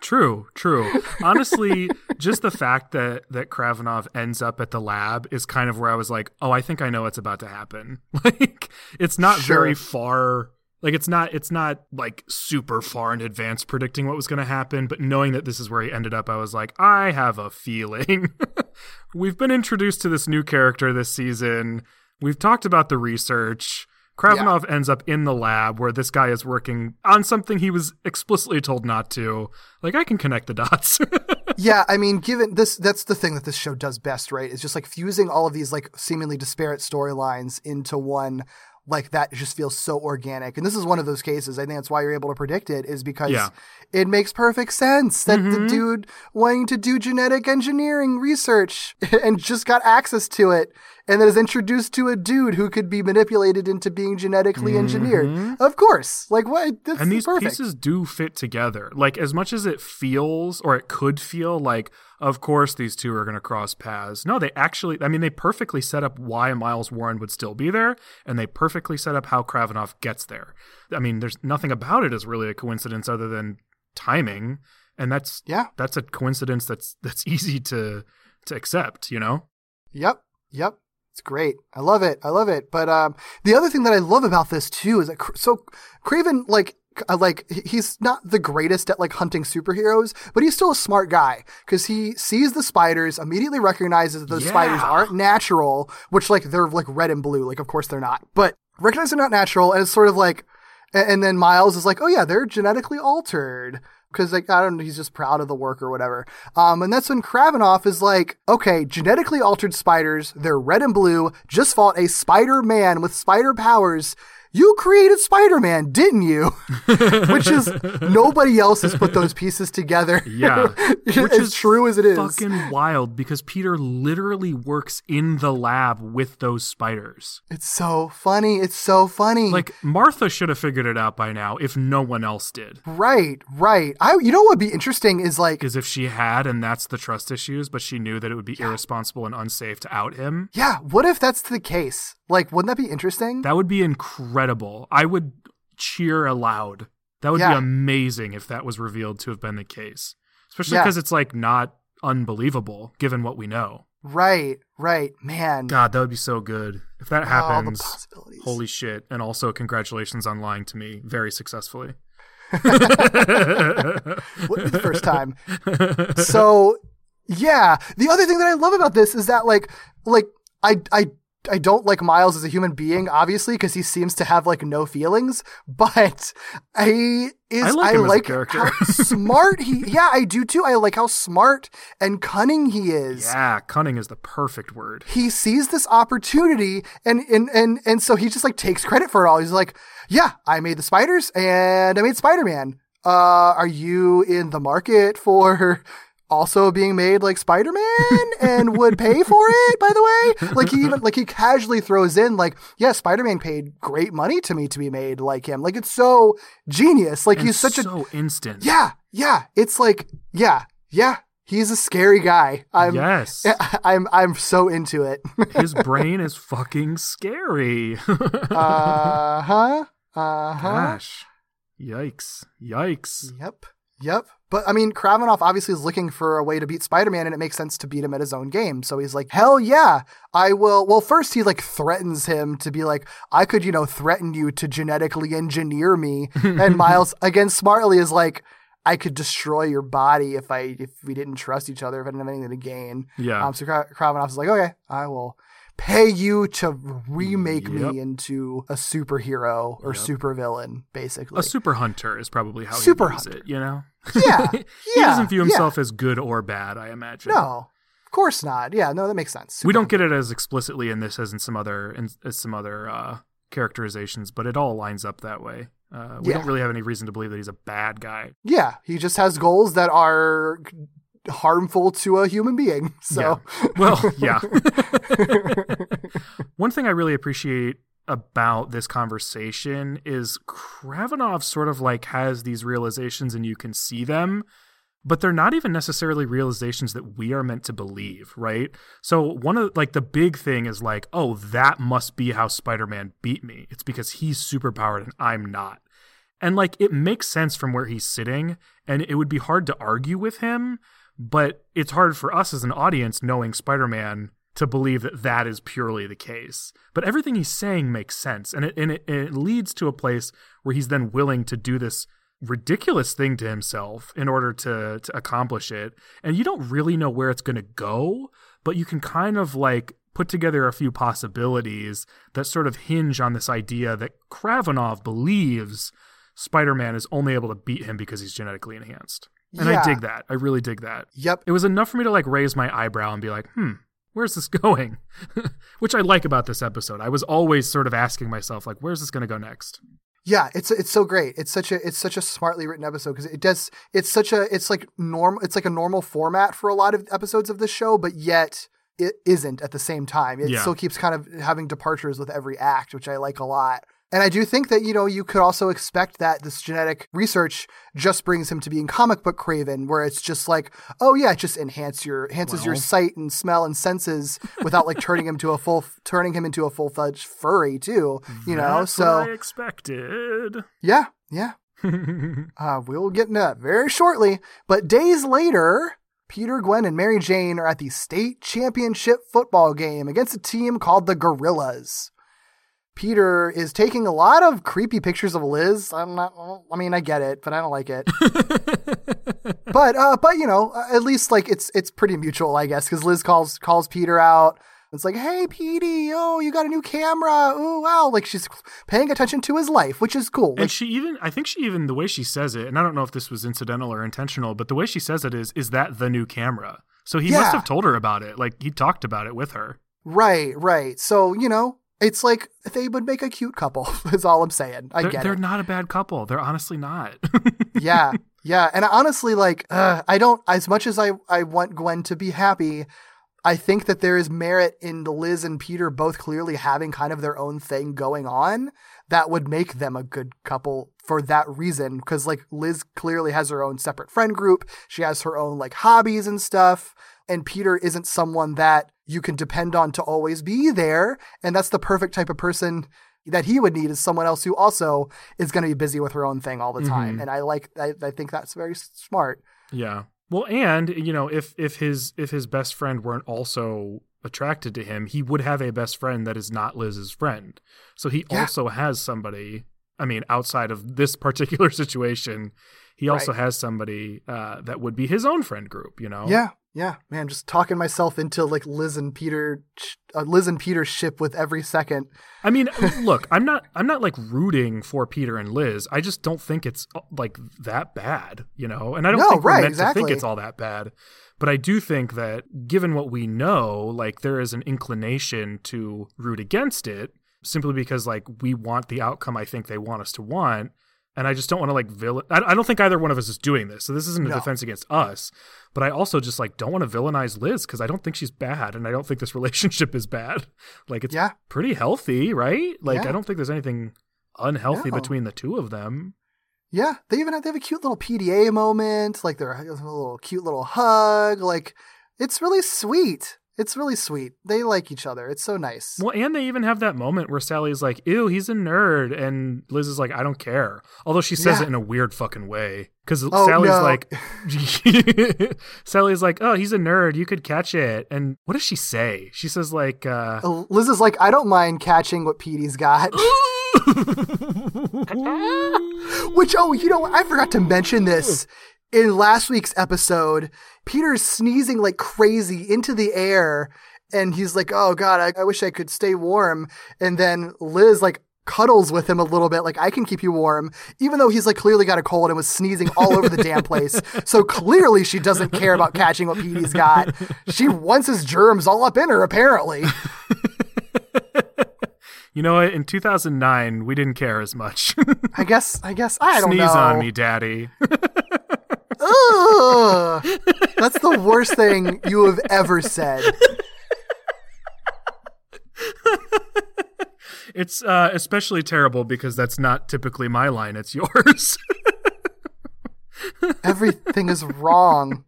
True, true. Honestly, just the fact that that Kravinoff ends up at the lab is kind of where I was like, "Oh, I think I know what's about to happen." Like it's not Sure. very far like it's not it's not like super far in advance predicting what was going to happen, but knowing that this is where he ended up, I was like, "I have a feeling." We've been introduced to this new character this season. We've talked about the research. Kravinoff ends up in the lab where this guy is working on something he was explicitly told not to. Like I can connect the dots. yeah, I mean, given this, that's the thing that this show does best, right? It's just like fusing all of these like seemingly disparate storylines into one. Like that just feels so organic, and this is one of those cases. I think that's why you're able to predict it, is because Yeah. it makes perfect sense that the mm-hmm. dude wanting to do genetic engineering research and just got access to it, and then is introduced to a dude who could be manipulated into being genetically engineered. Mm-hmm. Of course, like what? That's and these perfect. pieces do fit together. Like as much as it feels or it could feel like of course these two are going to cross paths. No, they actually I mean they perfectly set up why Miles Warren would still be there and they perfectly set up how Kravinoff gets there. I mean there's nothing about it is really a coincidence other than timing and that's Yeah. that's a coincidence that's that's easy to to accept, you know? Yep. Yep. It's great. I love it. I love it. But um, the other thing that I love about this too is that so Kraven like uh, like he's not the greatest at like hunting superheroes, but he's still a smart guy because he sees the spiders, immediately recognizes that those spiders aren't natural, which like they're like red and blue, like of course they're not, but recognize they're not natural, and it's sort of like, and then Miles is like, oh yeah, they're genetically altered. Because like I don't know, he's just proud of the work or whatever. Um, and that's when Kravinoff is like, okay, genetically altered spiders, they're red and blue. Just fought a Spider Man with spider powers. You created Spider Man, didn't you? Which is nobody else has put those pieces together. Yeah. Which as is true as it is. Fucking wild because Peter literally works in the lab with those spiders. It's so funny. It's so funny. Like Martha should have figured it out by now if no one else did. right, right. I you know what would be interesting is like Because if she had, and that's the trust issues, but she knew that it would be irresponsible and unsafe to out him, yeah, what if that's the case? Like, wouldn't that be interesting? that would be incredible. I would cheer aloud. That would be amazing if that was revealed to have been the case. Especially Yeah. because it's like not unbelievable given what we know. right, right. Man. God, that would be so good. If that happens, possibilities. holy shit. And also, congratulations on lying to me very successfully. Wouldn't be the first time. so yeah the other thing that i love about this is that like like i i I don't like Miles as a human being, obviously, because he seems to have like no feelings. But I is I like I him as a like how smart he. Yeah, I do too. I like how smart and cunning he is. Yeah, cunning is the perfect word. He sees this opportunity, and and and and so he just like takes credit for it all. He's like, "Yeah, I made the spiders, and I made Spider Man. Uh, are you in the market for?" Also being made like Spider Man and would pay for it, by the way. Like he even like he casually throws in like, yeah, Spider Man paid great money to me to be made like him. Like it's so genius. Like And he's such a so instant. yeah, yeah. It's like, yeah, yeah, He's a scary guy. I'm yes. I'm I'm so into it. His brain is fucking scary. uh huh. Uh huh. Gosh. Yikes. Yikes. Yep. Yep. But I mean, Kravinoff obviously is looking for a way to beat Spider Man, and it makes sense to beat him at his own game. So he's like, hell yeah, I will. Well, first he like threatens him to be like, I could, you know, threaten you to genetically engineer me. and Miles, again, smartly is like, I could destroy your body if I if we didn't trust each other, if I didn't have anything to gain. Yeah. Um, so Kra- Kravinoff is like, okay, I will pay you to remake Yep. me into a superhero or Yep. supervillain, basically. A super hunter is probably how Super he hunter. it, you know? Yeah, he yeah, doesn't view yeah. himself as good or bad, I imagine. No, of course not. Yeah, no, that makes sense. we don't get it as explicitly in this as in some other in, as some other uh, characterizations, but it all lines up that way. Uh, we Yeah. don't really have any reason to believe that he's a bad guy. Yeah, he just has goals that are harmful to a human being. So, Well, yeah. One thing I really appreciate about this conversation is Kravinoff sort of like has these realizations and you can see them, but they're not even necessarily realizations that we are meant to believe, right? So one of like the big thing is like, oh, that must be how Spider-Man beat me. It's because he's superpowered and I'm not. And like it makes sense from where he's sitting and it would be hard to argue with him, but it's hard for us as an audience knowing Spider-Man to believe that that is purely the case. But everything he's saying makes sense, and it and it, and it leads to a place where he's then willing to do this ridiculous thing to himself in order to to accomplish it. And you don't really know where it's going to go, but you can kind of like put together a few possibilities that sort of hinge on this idea that Kravinoff believes Spider-Man is only able to beat him because he's genetically enhanced. And I dig that. I really dig that yep. it was enough for me to like raise my eyebrow and be like, hmm, where's this going? Which I like about this episode. I was always sort of asking myself, like, where's this going to go next? Yeah, it's it's so great. It's such a it's such a smartly written episode because it does it's such a it's like norm it's like a normal format for a lot of episodes of this show, but yet it isn't at the same time. It Yeah. still keeps kind of having departures with every act, which I like a lot. And I do think that, you know, you could also expect that this genetic research just brings him to being comic book Kraven, where it's just like, oh yeah, it just enhance your enhances your sight and smell and senses without like turning him to a full turning him into a full fledged furry too. You know, That's so what I expected. yeah, yeah. Uh, we'll get into that very shortly. But days later, Peter, Gwen, and Mary Jane are at the state championship football game against a team called the Gorillas. Peter is taking a lot of creepy pictures of Liz. I'm not. I mean, I get it, but I don't like it. but uh, but you know, at least like it's it's pretty mutual, I guess, because Liz calls calls Peter out. It's like, hey, Petey, oh, you got a new camera. Oh, wow. Like she's paying attention to his life, which is cool. Like, and she even, I think she even, the way she says it, and I don't know if this was incidental or intentional, but the way she says it is, is that the new camera? So he Yeah. must have told her about it. Like he talked about it with her. Right, right. So, you know, it's like they would make a cute couple, is all I'm saying. I They're, get they're it. not a bad couple. They're honestly not. yeah, yeah. And honestly, like, uh, I don't, as much as I, I want Gwen to be happy, I think that there is merit in Liz and Peter both clearly having kind of their own thing going on that would make them a good couple for that reason. Because, like, Liz clearly has her own separate friend group, she has her own, like, hobbies and stuff. And Peter isn't someone that you can depend on to always be there. And that's the perfect type of person that he would need is someone else who also is going to be busy with her own thing all the time. Mhm. And I like, I, I think that's very smart. Yeah. Well, and you know, if if his if his best friend weren't also attracted to him, he would have a best friend that is not Liz's friend. So he Yeah. also has somebody. I mean, outside of this particular situation, he also Right. has somebody uh, that would be his own friend group. You know. Yeah. Yeah, man, just talking myself into like Liz and Peter, uh, Liz and Peter ship with every second. I mean, look, I'm not I'm not like rooting for Peter and Liz. I just don't think it's uh, like that bad, you know. And I don't No, think we're right, meant to think it's all that bad. But I do think that given what we know, like there is an inclination to root against it simply because like we want the outcome I think they want us to want. And I just don't want to like villain. I, I don't think either one of us is doing this. So this isn't a No. defense against us. But I also just like don't want to villainize Liz because I don't think she's bad, and I don't think this relationship is bad. Like it's Yeah. pretty healthy, right? Like Yeah. I don't think there's anything unhealthy No. between the two of them. Yeah, they even have they have a cute little PDA moment, like they're a little cute little hug. Like it's really sweet. It's really sweet. They like each other. It's so nice. Well, and they even have that moment where Sally's like, "Ew, he's a nerd," and Liz is like, "I don't care." Although she says Yeah. it in a weird fucking way because Oh, Sally's no. like, Sally's like, "Oh, he's a nerd. You could catch it." And what does she say? She says like, uh, Liz is like, I don't mind catching what Petey's got. Which, oh, you know, what? I forgot to mention this. In last week's episode, Peter's sneezing like crazy into the air, and he's like, oh, God, I, I wish I could stay warm. And then Liz, like, cuddles with him a little bit, like, I can keep you warm, even though he's, like, clearly got a cold and was sneezing all over the damn place. So clearly she doesn't care about catching what Petey's got. She wants his germs all up in her, apparently. "You know what? In 2009, we didn't care as much. I guess, I guess, I don't Sneeze know. Sneeze on me, daddy." Ugh. That's the worst thing you have ever said. It's uh, especially terrible because that's not typically my line. It's yours. Everything is wrong.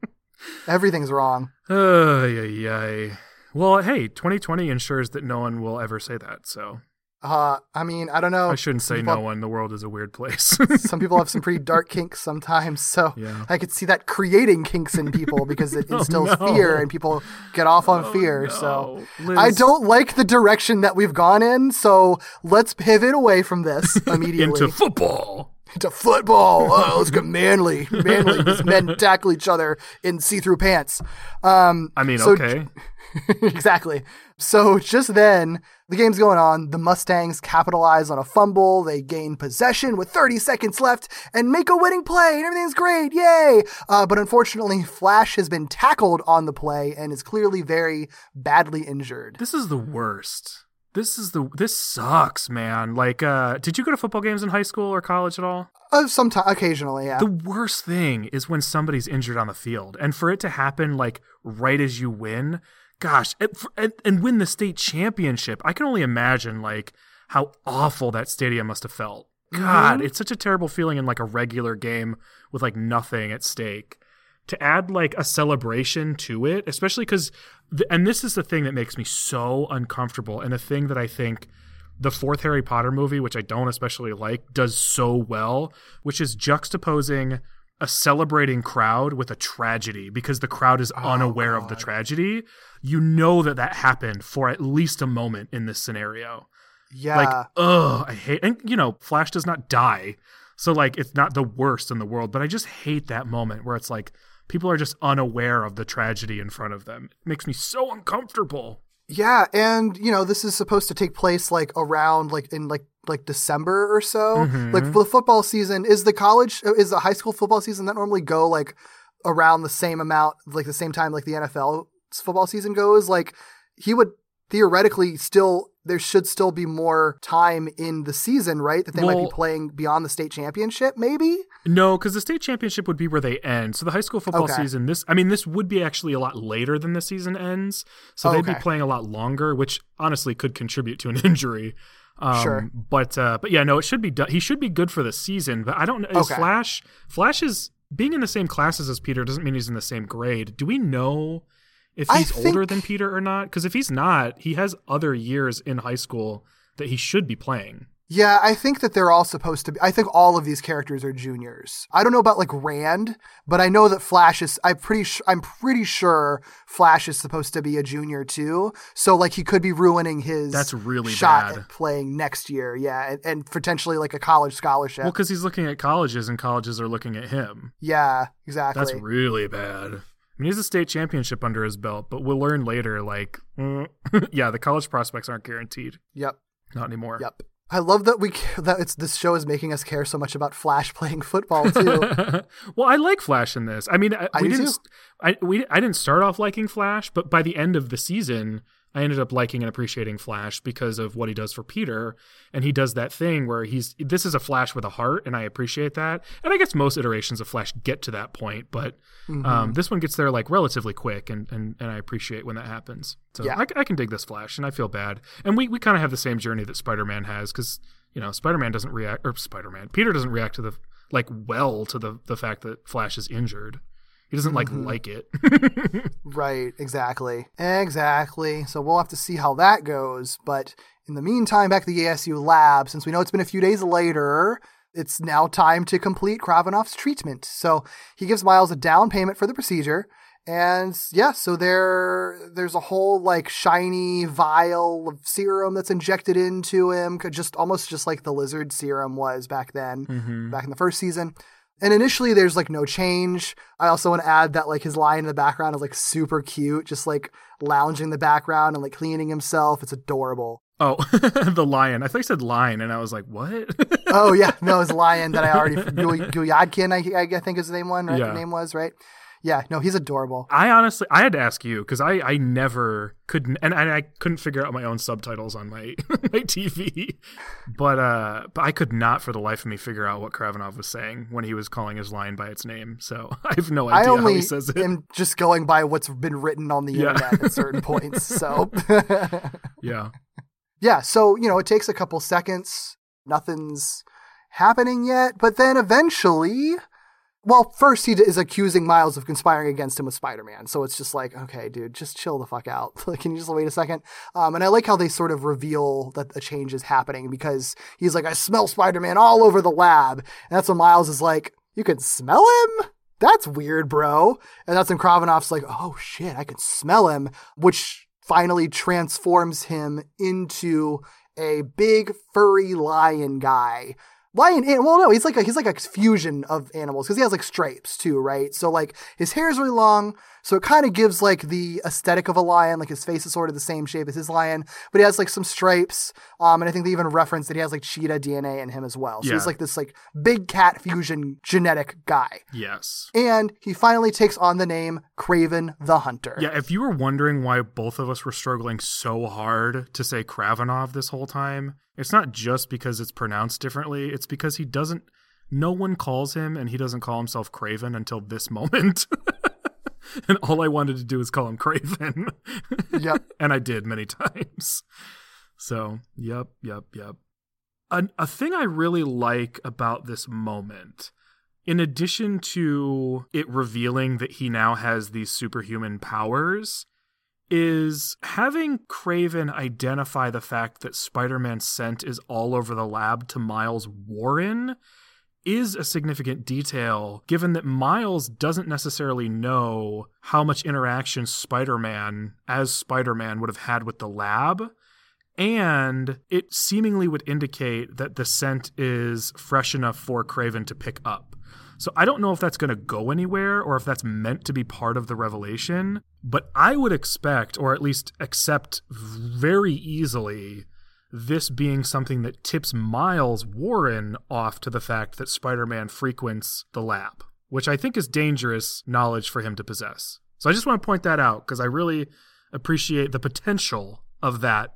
Everything's wrong. Ay, ay, ay. Well, hey, 2020 ensures that no one will ever say that. So Uh, I mean, I don't know. I shouldn't say People- no one. The world is a weird place. Some people have some pretty dark kinks sometimes, so Yeah. I could see that creating kinks in people because it instills no. fear and people get off on fear. So no. I don't like the direction that we've gone in. So let's pivot away from this immediately Into football. to football. Oh, let's go manly. Manly. These men tackle each other in see-through pants. Um, I mean, So- okay. exactly. So just then, the game's going on. The Mustangs capitalize on a fumble. They gain possession with 30 seconds left and make a winning play, and everything's great. Yay! Uh, but unfortunately, Flash has been tackled on the play and is clearly very badly injured. This is the worst. This is the this sucks, man. Like, uh, did you go to football games in high school or college at all? Uh, sometime, occasionally, yeah. The worst thing is when somebody's injured on the field, and for it to happen like right as you win. Gosh, and, and, and win the state championship. I can only imagine like how awful that stadium must have felt. Mm-hmm. God, it's such a terrible feeling in like a regular game with like nothing at stake. To add like a celebration to it, especially because, and this is the thing that makes me so uncomfortable, and the thing that I think the fourth Harry Potter movie, which I don't especially like, does so well, which is juxtaposing a celebrating crowd with a tragedy because the crowd is oh, unaware of the tragedy. You know that that happened for at least a moment in this scenario. yeah. Like, ugh, I hate, and you know, Flash does not die. So, like, it's not the worst in the world, but I just hate that moment where it's like people are just unaware of the tragedy in front of them. It makes me so uncomfortable. Yeah, and you know this is supposed to take place like around like in like like December or so. Mhm. Like the football season, is the college is the high school football season that normally go like around the same amount, like the same time like the NFL football season goes? Like he would theoretically still there should still be more time in the season, right? That they might be playing beyond the state championship, maybe. No, because the state championship would be where they end. So the high school football Okay. season, this I mean, this would be actually a lot later than the season ends. So they'd be playing a lot longer, which honestly could contribute to an injury. Um, Sure. But uh, but yeah, no, it should be done. He should be good for the season. But I don't know. Okay. Flash Flash is being in the same classes as Peter doesn't mean he's in the same grade. Do we know if he's older than Peter or not? Because if he's not, he has other years in high school that he should be playing. Yeah, I think that they're all supposed to be. I think all of these characters are juniors. I don't know about like Rand, but I know that Flash is. I'm pretty. Sh- I'm pretty sure Flash is supposed to be a junior too. So like he could be ruining his. That's really shot bad. at playing next year. Yeah, and, and potentially like a college scholarship. Well, because he's looking at colleges and colleges are looking at him. yeah, exactly. That's really bad. I mean, he's a state championship under his belt, but we'll learn later. Like, yeah, the college prospects aren't guaranteed. Yep. Not anymore. Yep. I love that we that it's this show is making us care so much about Flash playing football too. well, I like Flash in this. I mean, I, I we didn't. I we I didn't start off liking Flash, but by the end of the season, I ended up liking and appreciating Flash because of what he does for Peter, and he does that thing where he's this is a Flash with a heart, and I appreciate that. And I guess most iterations of Flash get to that point, but Mm-hmm. um, this one gets there like relatively quick, and and, and I appreciate when that happens. So Yeah. I, I can dig this Flash, and I feel bad. And we we kind of have the same journey that Spider Man has because you know Spider Man doesn't react or Spider Man Peter doesn't react to the like well to the the fact that Flash is injured. He doesn't like Mm-hmm. like it. Right, exactly. Exactly. So we'll have to see how that goes. But in the meantime, back at the ESU lab, since we know it's been a few days later, it's now time to complete Kravinoff's treatment. So he gives Miles a down payment for the procedure. And yeah, so there there's a whole like shiny vial of serum that's injected into him, just almost just like the lizard serum was back then, Mm-hmm. back in the first season. And initially there's like no change. I also want to add that like his lion in the background is like super cute, just like lounging in the background and like cleaning himself. It's adorable. Oh, the lion. I thought you said lion, and I was like, what? Oh yeah, no, his lion that I already Gu- Guyadkin, I, I think his name one, right? Yeah. Name was right. Yeah, no, he's adorable. I honestly, I had to ask you because I, I never couldn't, and, and I couldn't figure out my own subtitles on my my TV, but uh, but I could not for the life of me figure out what Kravinoff was saying when he was calling his lion by its name. So I have no I idea how only he says it. am just going by what's been written on the Yeah. internet at certain points. So yeah, yeah, so you know, it takes a couple seconds. Nothing's happening yet, but then eventually, well, first he is accusing Miles of conspiring against him with Spider-Man. So it's just like, okay, dude, just chill the fuck out. Can you just wait a second? Um, and I like how they sort of reveal that a change is happening because he's like, I smell Spider-Man all over the lab, and that's when Miles is like, you can smell him. That's weird, bro. And that's when Kravinoff's like, oh shit, I can smell him, which finally transforms him into a big furry lion guy. Lion, well, no, he's like a, he's like a fusion of animals because he has like stripes too, right? So like his hair is really long, so it kind of gives like the aesthetic of a lion. Like his face is sort of the same shape as his lion, but he has like some stripes. Um, and I think they even reference that he has like cheetah DNA in him as well. So Yeah. he's like this like big cat fusion genetic guy. yes, And he finally takes on the name Kraven the Hunter. yeah. If you were wondering why both of us were struggling so hard to say Kravinoff this whole time, it's not just because it's pronounced differently. It's because he doesn't. No one calls him, and he doesn't call himself Kraven until this moment. and all I wanted to do was call him Kraven. Yep. and I did many times. So, yep, yep, yep. A, a thing I really like about this moment, in addition to it revealing that he now has these superhuman powers, is having Kraven identify the fact that Spider Man's scent is all over the lab to Miles Warren is a significant detail given that Miles doesn't necessarily know how much interaction Spider Man, as Spider Man, would have had with the lab. And it seemingly would indicate that the scent is fresh enough for Kraven to pick up. So I don't know if that's going to go anywhere or if that's meant to be part of the revelation, but I would expect, or at least accept very easily, this being something that tips Miles Warren off to the fact that Spider Man frequents the lab, which I think is dangerous knowledge for him to possess. So I just want to point that out because I really appreciate the potential of that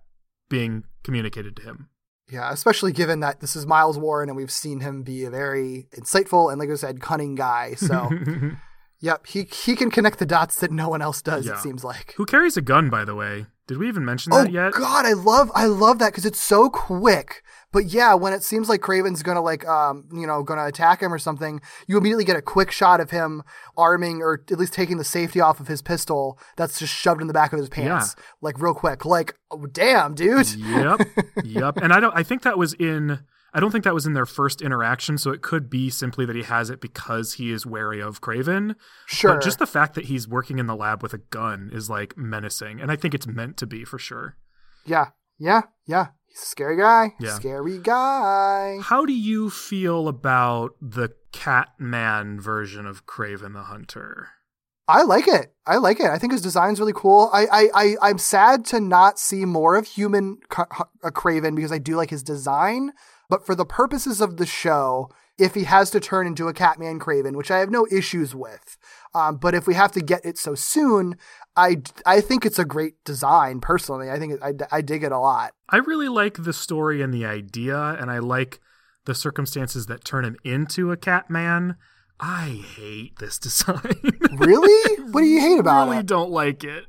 being communicated to him. Yeah, especially given that this is Miles Warren and we've seen him be a very insightful and, like I said, cunning guy. So, yep, he he can connect the dots that no one else does. Yeah. It seems like. Who carries a gun, by the way? Did we even mention Oh that yet? Oh God, I love I love that because it's so quick. But yeah, when it seems like Kraven's gonna like um you know gonna attack him or something, you immediately get a quick shot of him arming or at least taking the safety off of his pistol that's just shoved in the back of his pants, like real quick. Like, oh, damn, dude. yep, yep. And I don't. I think that was in. I don't think that was in their first interaction. So it could be simply that he has it because he is wary of Kraven. Sure. But just the fact that he's working in the lab with a gun is like menacing, and I think it's meant to be for sure. Yeah, yeah, yeah. He's a scary guy. Yeah. Scary guy. How do you feel about the Catman version of Kraven the Hunter? I like it. I like it. I think his design's really cool. I, I, I I'm sad to not see more of human uh, Kraven because I do like his design. But for the purposes of the show, if he has to turn into a Catman Kraven, which I have no issues with, um, but if we have to get it so soon, I, I think it's a great design. Personally, I think it, I, I dig it a lot. I really like the story and the idea, and I like the circumstances that turn him into a Catman. I hate this design. Really? what do you hate about really it? I don't like it.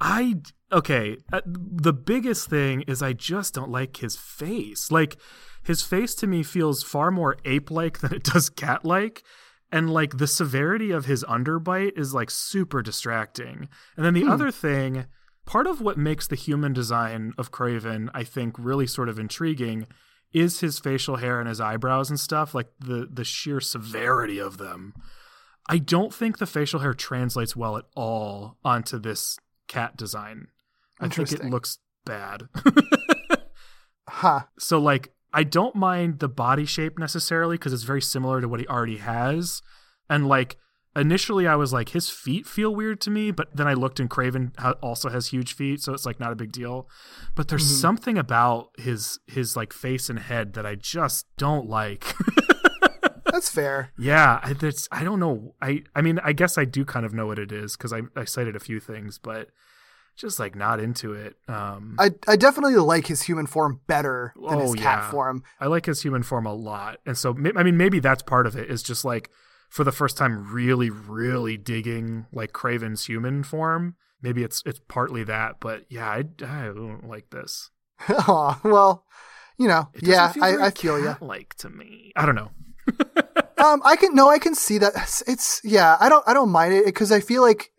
I okay. Uh, the biggest thing is I just don't like his face. Like his face to me feels far more ape-like than it does cat-like. And like the severity of his underbite is like super distracting. And then the other thing, part of what makes the human design of Kraven, I think, really sort of intriguing is his facial hair and his eyebrows and stuff, like the the sheer severity of them. I don't think the facial hair translates well at all onto this cat design. I think it looks bad. Huh. so like I don't mind the body shape necessarily because it's very similar to what he already has. And like initially I was like his feet feel weird to me, but then I looked and Kraven also has huge feet, so it's like not a big deal. But there's Mm-hmm. something about his his like face and head that I just don't like. That's fair. yeah, I- that's I don't know. I I mean I guess I do kind of know what it is because I I cited a few things, but just like not into it. Um, I I definitely like his human form better than his Oh, cat yeah. form. I like his human form a lot, and so I mean maybe that's part of it. Is just like for the first time really really digging like Kraven's human form. Maybe it's it's partly that, but yeah, I, I don't like this. Aw, well, you know, yeah, feel I, I feel you. Like to me, I don't know. Um, I can no, I can see that. It's, it's yeah, I don't I don't mind it because I feel like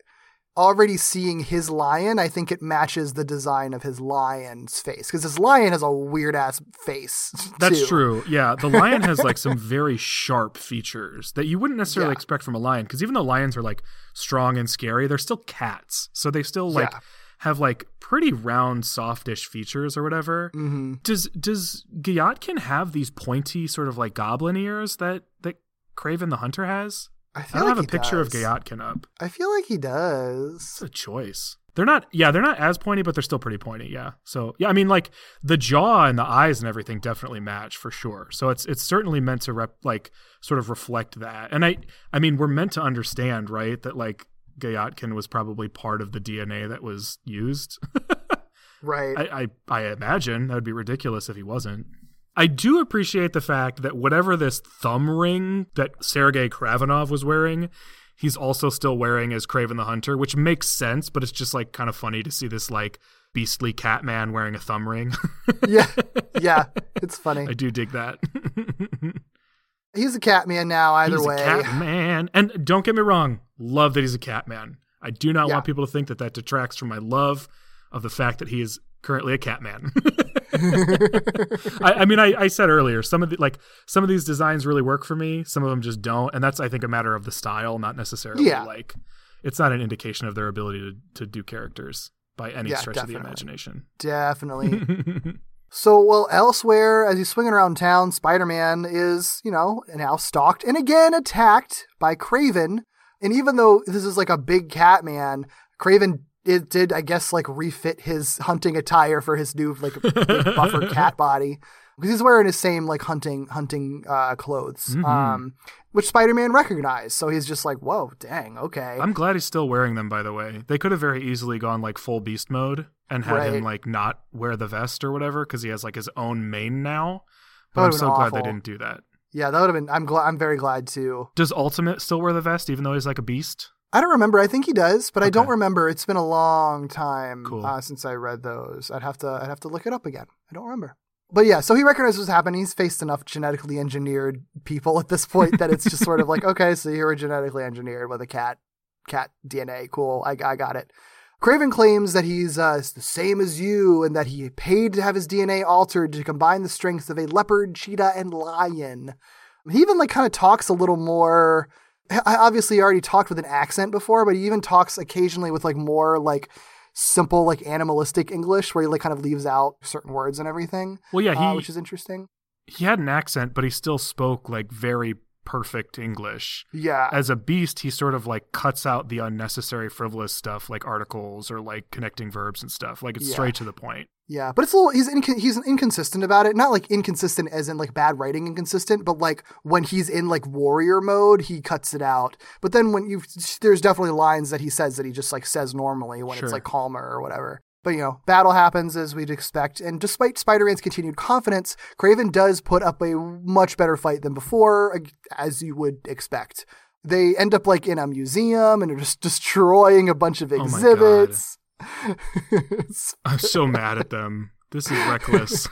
already seeing his lion, I think it matches the design of his lion's face because his lion has a weird ass face. That's too. true. Yeah, the lion has like some very sharp features that you wouldn't necessarily Yeah. expect from a lion because even though lions are like strong and scary, they're still cats. So they still like Yeah. have like pretty round, softish features or whatever. Mm-hmm. Does does Gyatkin have these pointy sort of like goblin ears that that Kraven the Hunter has? I I don't like have a picture of does. Gyatkin up. I feel like he does. It's a choice. They're not, yeah, they're not as pointy, but they're still pretty pointy. Yeah. So yeah, I mean, like the jaw and the eyes and everything definitely match for sure. So it's it's certainly meant to rep like sort of reflect that. And I I mean, we're meant to understand, right, that like Gayatkin was probably part of the DNA that was used. Right. I, I I imagine that would be ridiculous if he wasn't. I do appreciate the fact that whatever this thumb ring that Sergei Kravinoff was wearing, he's also still wearing as Kraven the Hunter, which makes sense, but it's just like kind of funny to see this like beastly cat man wearing a thumb ring. yeah. Yeah. It's funny. I do dig that. He's a cat man now, either he's way. a cat man. And don't get me wrong, love that he's a cat man. I do not Yeah. want people to think that that detracts from my love of the fact that he is currently a cat man. I, I mean, I, I said earlier, some of the like some of these designs really work for me. Some of them just don't, and that's I think a matter of the style, not necessarily Yeah. like it's not an indication of their ability to to do characters by any Yeah, stretch of the imagination. Definitely. So, well, elsewhere, as he's swinging around town, Spider Man is, you know, now stalked and again attacked by Kraven. And even though this is like a big cat man, Kraven it did, I guess, like refit his hunting attire for his new, like, buffer cat body. Because he's wearing his same, like, hunting hunting uh, clothes, Mhm. um, which Spider Man recognized. So he's just like, whoa, dang, okay. I'm glad he's still wearing them. By the way, they could have very easily gone like full beast mode and had Right. him like not wear the vest or whatever because he has like his own mane now. But I'm so been glad they didn't do that. yeah, that would have been, I'm glad, I'm very glad too. Does Ultimate still wear the vest even though he's like a beast? I don't remember. I think he does, but I don't remember. It's been a long time Cool. uh, since I read those. I'd have to I'd have to look it up again. I don't remember. But yeah, so he recognizes what's happening. He's faced enough genetically engineered people at this point that it's just sort of like, okay, so you were genetically engineered with a cat cat DNA. Cool, I, I got it. Kraven claims that he's uh, the same as you and that he paid to have his DNA altered to combine the strengths of a leopard, cheetah, and lion. He even like kind of talks a little more. I obviously already talked with an accent before, but he even talks occasionally with like more like simple like animalistic English, where he like kind of leaves out certain words and everything, Well, yeah, he uh, which is interesting. he had an accent, but he still spoke like very perfect English. Yeah, As a beast, he sort of like cuts out the unnecessary frivolous stuff like articles or like connecting verbs and stuff. Like it's Yeah. straight to the point. Yeah, but it's a little he's inc- he's inconsistent about it. Not like inconsistent as in like bad writing inconsistent, but like when he's in like warrior mode, he cuts it out. But then when you there's definitely lines that he says that he just like says normally when Sure. it's like calmer or whatever. But you know, battle happens as we'd expect, and despite Spider-Man's continued confidence, Kraven does put up a much better fight than before, as you would expect. They end up like in a museum and are just destroying a bunch of Oh exhibits. It's- I'm so mad at them. This is reckless.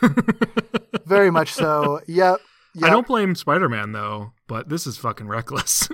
Very much so. Yep. yep. I don't blame Spider Man though, but this is fucking reckless.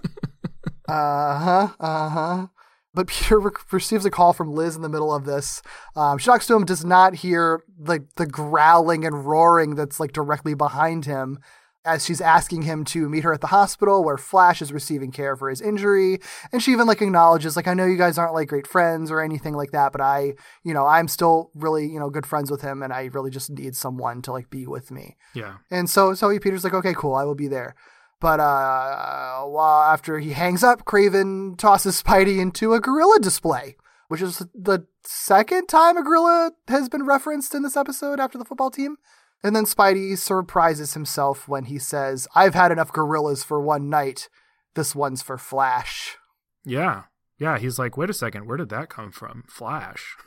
Uh huh. Uh huh. But Peter re- receives a call from Liz in the middle of this. Um, she talks to him, does not hear like the growling and roaring that's like directly behind him as she's asking him to meet her at the hospital where Flash is receiving care for his injury. And she even like acknowledges, like, I know you guys aren't like great friends or anything like that, but I, you know, I'm still really, you know, good friends with him and I really just need someone to like be with me. yeah. And so so he Peter's like, okay, cool, I will be there. But uh, while after he hangs up, Kraven tosses Spidey into a gorilla display, which is the second time a gorilla has been referenced in this episode after the football team. And then Spidey surprises himself when he says, I've had enough gorillas for one night. This one's for Flash. Yeah. Yeah, he's like, wait a second, where did that come from? Flash.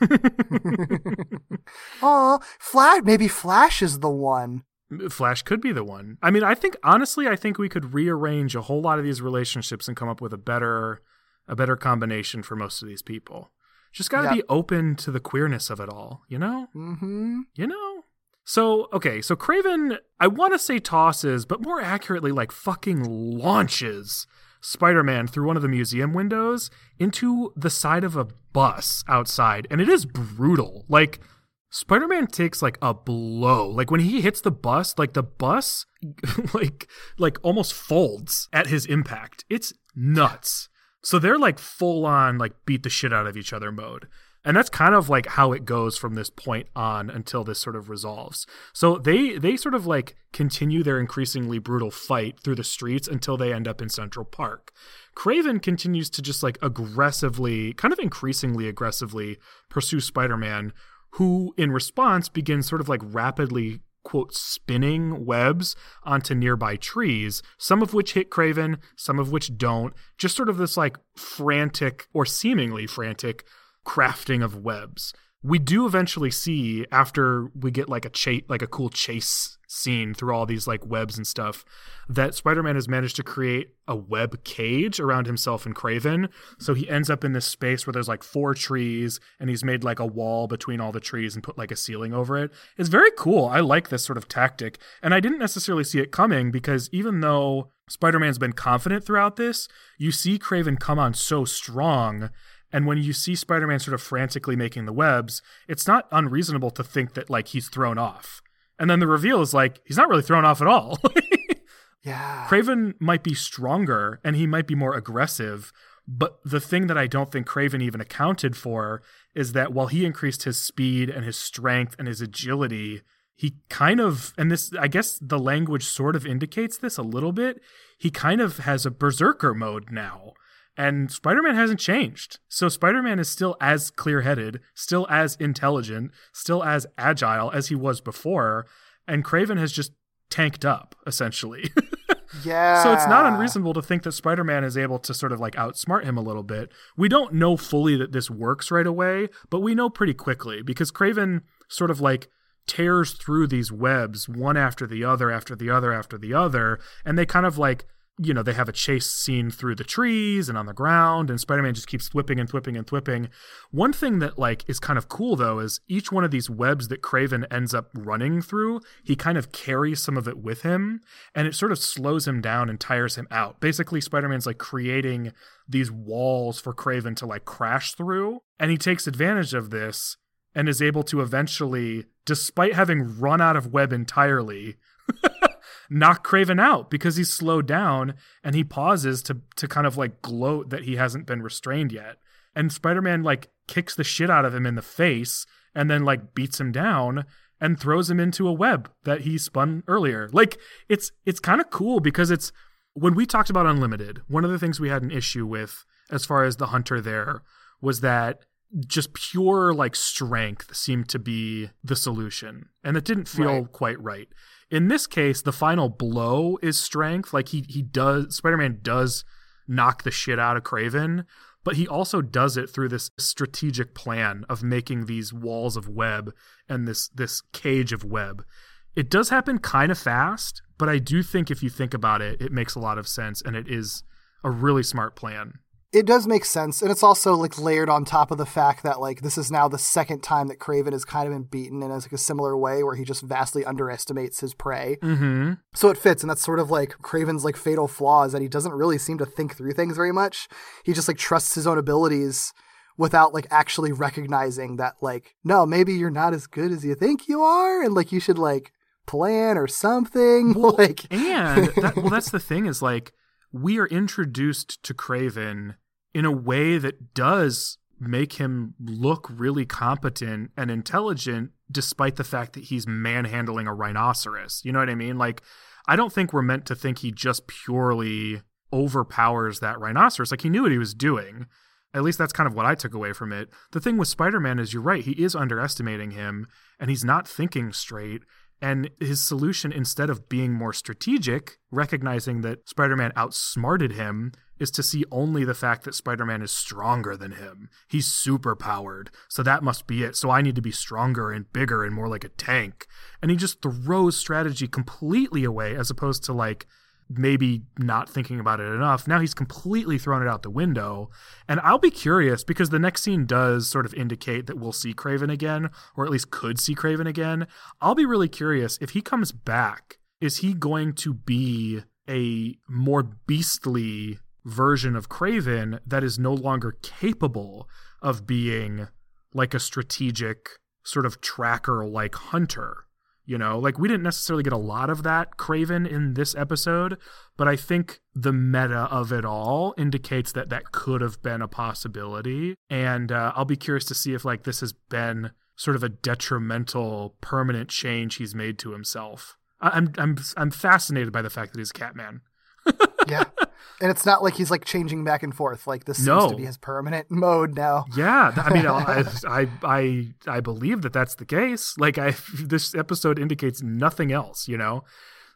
Oh, Flash. Maybe Flash is the one. Flash could be the one. I mean, I think honestly, I think we could rearrange a whole lot of these relationships and come up with a better a better combination for most of these people. Just got to Yep. be open to the queerness of it all, you know? Mm-hmm. You know? So, okay, so Kraven, I want to say tosses, but more accurately, like fucking launches Spider Man through one of the museum windows into the side of a bus outside. And it is brutal. Like, Spider Man takes like a blow. Like, when he hits the bus, like the bus, like, like almost folds at his impact. It's nuts. So they're like full on, like, beat the shit out of each other mode. And that's kind of like how it goes from this point on until this sort of resolves. So they they sort of like continue their increasingly brutal fight through the streets until they end up in Central Park. Kraven continues to just like aggressively, kind of increasingly aggressively pursue Spider-Man, who in response begins sort of like rapidly quote spinning webs onto nearby trees, some of which hit Kraven, some of which don't. Just sort of this like frantic or seemingly frantic crafting of webs. We do eventually see after we get like a chase, like a cool chase scene through all these like webs and stuff, that Spider-Man has managed to create a web cage around himself and Kraven. So he ends up in this space where there's like four trees, and he's made like a wall between all the trees and put like a ceiling over it. It's very cool. I like this sort of tactic, and I didn't necessarily see it coming because even though Spider-Man's been confident throughout this, you see Kraven come on so strong and when you see Spider-Man sort of frantically making the webs, it's not unreasonable to think that like he's thrown off. And then the reveal is like he's not really thrown off at all. Yeah. Kraven might be stronger and he might be more aggressive, but the thing that I don't think Kraven even accounted for is that while he increased his speed and his strength and his agility, he kind of and this I guess the language sort of indicates this a little bit. He kind of has a berserker mode now. And Spider Man hasn't changed. So Spider Man is still as clear headed, still as intelligent, still as agile as he was before. And Kraven has just tanked up, essentially. Yeah. so it's not unreasonable to think that Spider Man is able to sort of like outsmart him a little bit. We don't know fully that this works right away, but we know pretty quickly because Kraven sort of like tears through these webs one after the other, after the other, after the other. And they kind of like you know, they have a chase scene through the trees and on the ground, and Spider Man just keeps thwipping and thwipping and thwipping. One thing that like is kind of cool though is each one of these webs that Kraven ends up running through, he kind of carries some of it with him, and it sort of slows him down and tires him out. Basically, Spider Man's like creating these walls for Kraven to like crash through, and he takes advantage of this and is able to eventually, despite having run out of web entirely, knock Kraven out because he's slowed down and he pauses to to kind of like gloat that he hasn't been restrained yet. And Spider-Man like kicks the shit out of him in the face and then like beats him down and throws him into a web that he spun earlier. Like it's it's kind of cool because it's when we talked about Unlimited, one of the things we had an issue with as far as the hunter there was that just pure like strength seemed to be the solution and it didn't feel Right. quite right in this case the final blow is strength. Like he he does spider-man does knock the shit out of Kraven but he also does it through this strategic plan of making these walls of web and this this cage of web. It does happen kind of fast but i do think if you think about it it makes a lot of sense and it is a really smart plan It does make sense, and it's also like layered on top of the fact that like this is now the second time that Kraven has kind of been beaten in a, like a similar way, where he just vastly underestimates his prey. Mm-hmm. So it fits, and that's sort of like Kraven's like fatal flaw is that he doesn't really seem to think through things very much. He just like trusts his own abilities without like actually recognizing that like no, maybe you're not as good as you think you are, and like you should like plan or something. Well, like and that, well, that's the thing is like we are introduced to Kraven in a way that does make him look really competent and intelligent despite the fact that he's manhandling a rhinoceros. You know what I mean? Like I don't think we're meant to think he just purely overpowers that rhinoceros. Like he knew what he was doing. At least that's kind of what I took away from it. The thing with Spider-Man is you're right, he is underestimating him and he's not thinking straight. And his solution, instead of being more strategic, recognizing that Spider Man outsmarted him, is to see only the fact that Spider Man is stronger than him. He's super powered. So that must be it. So I need to be stronger and bigger and more like a tank. And he just throws strategy completely away as opposed to like, maybe not thinking about it enough. Now he's completely thrown it out the window. And I'll be curious because the next scene does sort of indicate that we'll see Kraven again, or at least could see Kraven again. I'll be really curious if he comes back, is he going to be a more beastly version of Kraven that is no longer capable of being like a strategic sort of tracker like hunter? You know, like we didn't necessarily get a lot of that Kraven in this episode, but I think the meta of it all indicates that that could have been a possibility. And uh, I'll be curious to see if like this has been sort of a detrimental, permanent change he's made to himself. I- I'm I'm I'm fascinated by the fact that he's Catman. yeah. And it's not like he's like changing back and forth. Like this seems to be his permanent mode now. Yeah, I mean, I, I I I believe that that's the case. Like, I this episode indicates nothing else, you know.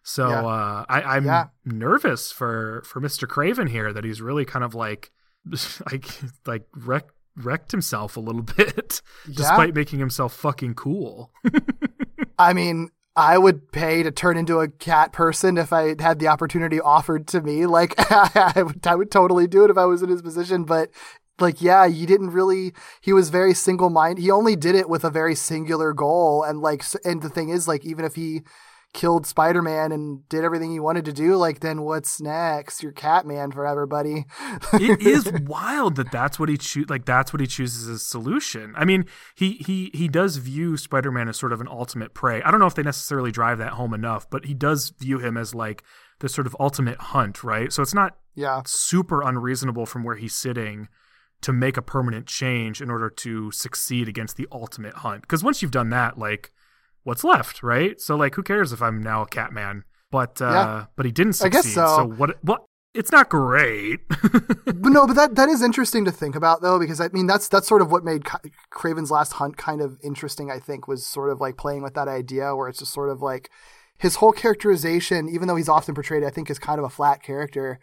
So Yeah. uh, I, I'm Yeah. nervous for for Mister Kraven here that he's really kind of like like like wreck, wrecked himself a little bit, despite making himself fucking cool. I mean, I would pay to turn into a cat person if I had the opportunity offered to me. Like, I would, I would totally do it if I was in his position. But, like, yeah, you didn't really. He was very single minded. He only did it with a very singular goal. And, like, and the thing is, like, even if he killed Spider Man and did everything he wanted to do, like, then what's next? You're Catman forever, buddy. it is wild that that's what he choose like that's what he chooses as a solution. I mean, he he he does view Spider-Man as sort of an ultimate prey. I don't know if they necessarily drive that home enough, but he does view him as like the sort of ultimate hunt, right? So it's not yeah. super unreasonable from where he's sitting to make a permanent change in order to succeed against the ultimate hunt. Because once you've done that, like, what's left, right? So like, who cares if I'm now a Catman? But uh, Yeah. but he didn't I succeed. guess so. what? What? It's not great. But no, but that that is interesting to think about though, because I mean that's that's sort of what made Kraven's Last Hunt kind of interesting. I think was sort of like playing with that idea where it's just sort of like his whole characterization, even though he's often portrayed, I think, as kind of a flat character.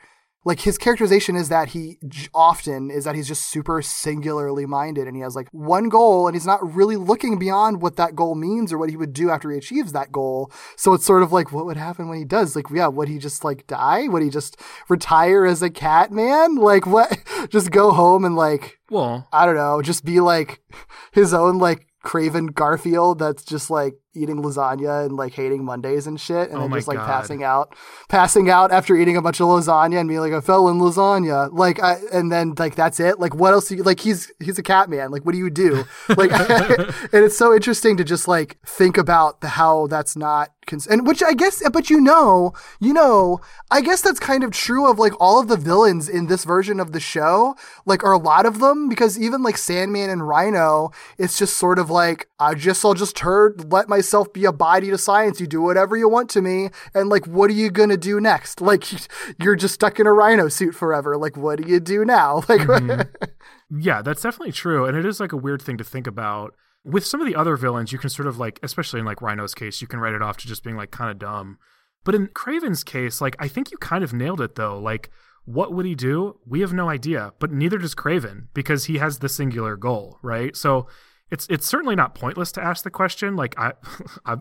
Like his characterization is that he often is that he's just super singularly minded and he has like one goal and he's not really looking beyond what that goal means or what he would do after he achieves that goal. So it's sort of like what would happen when he does? Like, yeah, would he just like die? Would he just retire as a cat man? Like what? Just go home and like well, I don't know, just be like his own like Kraven Garfield that's just like eating lasagna and like hating Mondays and shit, and Oh then just like God. passing out, passing out after eating a bunch of lasagna and being like, I fell in lasagna, like, I, and then like that's it. Like, what else? Do you, like, he's he's a cat man. Like, what do you do? Like, and it's so interesting to just like think about the how that's not. Cons- and which I guess, but you know, you know, I guess that's kind of true of like all of the villains in this version of the show, like, are a lot of them because even like Sandman and Rhino, it's just sort of like, I just, I'll just turn, let myself be a body to science. You do whatever you want to me. And like, what are you going to do next? Like, you're just stuck in a Rhino suit forever. Like, what do you do now? Like, mm-hmm. Yeah, that's definitely true. And it is like a weird thing to think about. With some of the other villains, you can sort of like, especially in like Rhino's case, you can write it off to just being like kind of dumb. But in Kraven's case, like, I think you kind of nailed it though. Like, what would he do? We have no idea, but neither does Kraven because he has the singular goal, right? So it's it's certainly not pointless to ask the question. Like I, I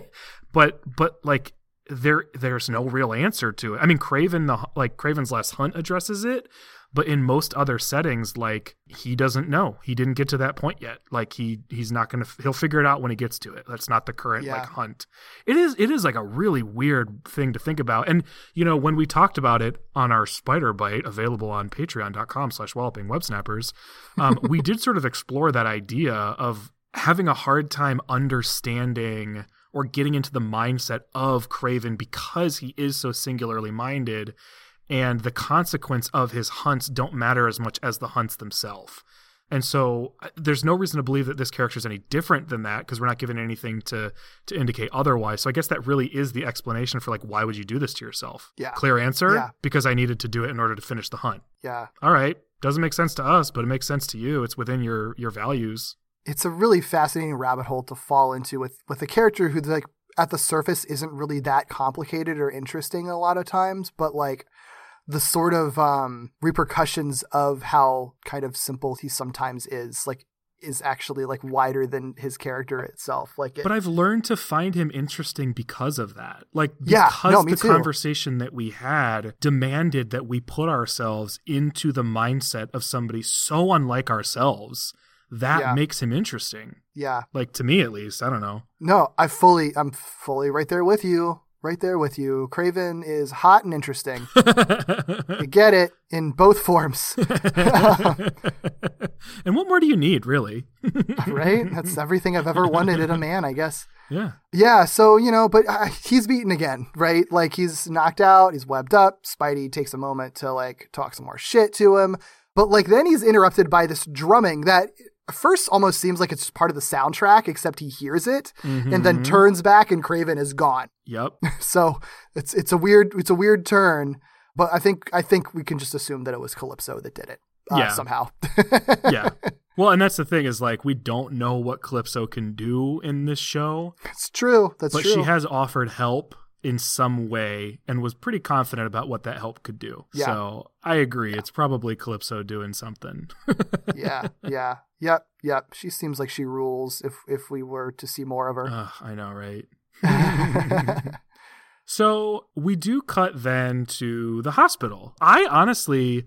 but but like there there's no real answer to it. I mean, Kraven the like Kraven's Last Hunt addresses it, But in most other settings, like he doesn't know. He didn't get to that point yet. Like he he's not gonna. He'll figure it out when he gets to it. That's not the current Yeah. like hunt. It is. It is like a really weird thing to think about. And you know when we talked about it on our Spider Bite, available on Patreon.com/slash Walloping Web Snappers, um, we did sort of explore that idea of having a hard time understanding or getting into the mindset of Kraven because he is so singularly minded and the consequence of his hunts don't matter as much as the hunts themselves. And so there's no reason to believe that this character is any different than that because we're not given anything to to indicate otherwise. So I guess that really is the explanation for like why would you do this to yourself? Yeah. Clear answer? Yeah. Because I needed to do it in order to finish the hunt. Yeah. All right. Doesn't make sense to us, but it makes sense to you. It's within your your values. It's a really fascinating rabbit hole to fall into with with a character who's like at the surface isn't really that complicated or interesting a lot of times, but like the sort of um repercussions of how kind of simple he sometimes is like is actually like wider than his character itself like it, But I've learned to find him interesting because of that. Like Yeah, because no, me the too. conversation that we had demanded that we put ourselves into the mindset of somebody so unlike ourselves. That Yeah. makes him interesting. yeah Like to me at least. I don't know. no i fully i'm fully right there with you right there with you kraven is hot and interesting you get it in both forms and what more do you need, really? right that's everything i've ever wanted in a man i guess yeah. Yeah, so you know, but uh, he's beaten again, right? Like he's knocked out, he's webbed up. Spidey takes a moment to like talk some more shit to him, but like then he's interrupted by this drumming that at first almost seems like it's part of the soundtrack, except he hears it and then turns back and Kraven is gone. Yep. So it's it's a weird it's a weird turn, but I think I think we can just assume that it was Calypso that did it uh, Yeah. somehow. yeah. Well, and that's the thing is like we don't know what Calypso can do in this show. it's true. That's but true. But she has offered help in some way and was pretty confident about what that help could do. Yeah. So I agree. It's probably Calypso doing something. yeah, yeah, yep, yep. She seems like she rules. If if we were to see more of her. Ugh, I know, right? so we do cut then to the hospital. I honestly,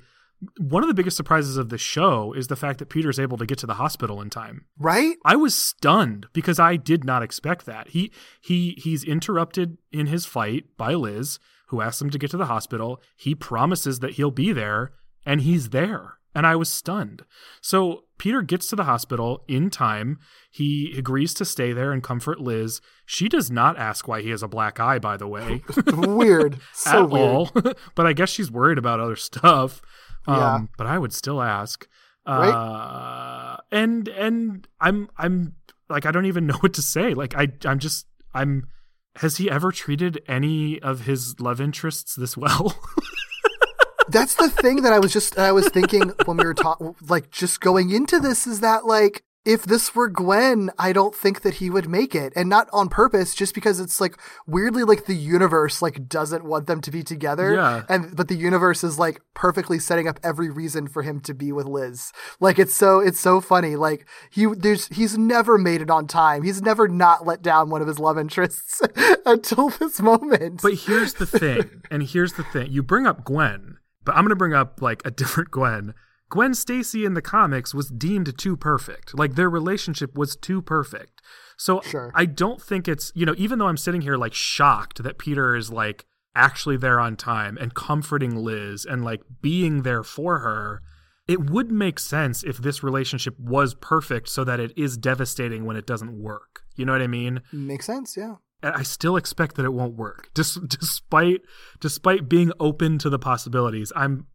one of the biggest surprises of the show is the fact that Peter's able to get to the hospital in time. right? I was stunned because I did not expect that. He he he's interrupted in his fight by Liz, who asks him to get to the hospital. He promises that he'll be there, and he's there. And I was stunned. So Peter gets to the hospital in time. He agrees to stay there and comfort Liz. She does not ask why he has a black eye, by the way, weird. So at weird. all. but I guess she's worried about other stuff. Um, Yeah. But I would still ask. Right. Uh, and and I'm I'm like I don't even know what to say. Like I I'm just I'm. Has he ever treated any of his love interests this well? That's the thing that I was just I was thinking when we were talking like just going into this is that like if this were Gwen, I don't think that he would make it. And not on purpose, just because it's like weirdly like the universe like doesn't want them to be together. Yeah. And but the universe is like perfectly setting up every reason for him to be with Liz. Like it's so it's so funny. Like he there's he's never made it on time. He's never not let down one of his love interests until this moment. But here's the thing, and here's the thing. You bring up Gwen, but I'm going to bring up like a different Gwen. Gwen Stacy in the comics was deemed too perfect. Like their relationship was too perfect. So Sure. I don't think it's, you know, even though I'm sitting here like shocked that Peter is like actually there on time and comforting Liz and like being there for her, it would make sense if this relationship was perfect so that it is devastating when it doesn't work. You know what I mean? Makes sense, yeah. And I still expect that it won't work. Dis- despite despite being open to the possibilities, I'm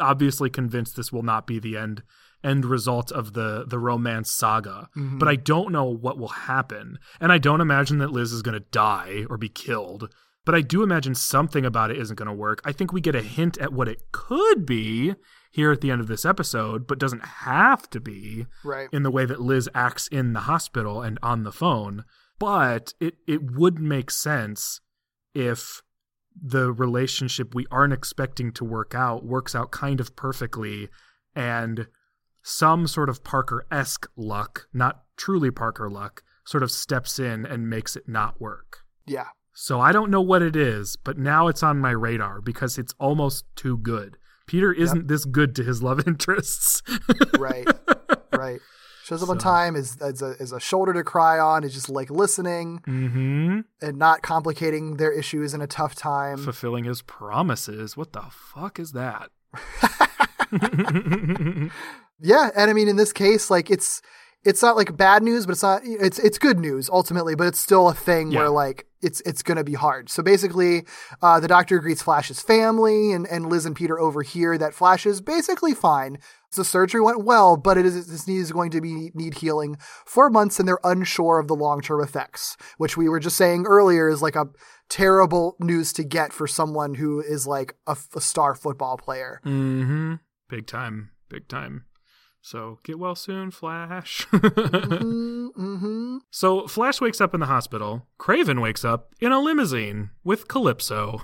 obviously convinced this will not be the end end result of the the romance saga. Mm-hmm. But I don't know what will happen, and I don't imagine that Liz is going to die or be killed. But I do imagine something about it isn't going to work. I think we get a hint at what it could be here at the end of this episode, but doesn't have to be Right. in the way that Liz acts in the hospital and on the phone. But it, it would make sense if the relationship we aren't expecting to work out works out kind of perfectly and some sort of Parker esque luck, not truly Parker luck, sort of steps in and makes it not work. Yeah. So I don't know what it is, but now it's on my radar because it's almost too good Peter isn't this good to his love interests. right, right. Shows up on time is is a, is a shoulder to cry on. Is just like listening mm-hmm. and not complicating their issues in a tough time. Fulfilling his promises. What the fuck is that? yeah, and I mean in this case, like it's it's not like bad news, but it's not it's it's good news ultimately, but it's still a thing Yeah. where like it's it's gonna be hard. So basically, uh, the doctor greets Flash's family and, and Liz and Peter overhear that Flash is basically fine. The surgery went well, but it is this knee is going to be need healing for months, and they're unsure of the long term effects, which we were just saying earlier is like a terrible news to get for someone who is like a, a star football player. Mm-hmm. Big time. Big time. So get well soon, Flash. mm-hmm. So Flash wakes up in the hospital. Kraven wakes up in a limousine with Calypso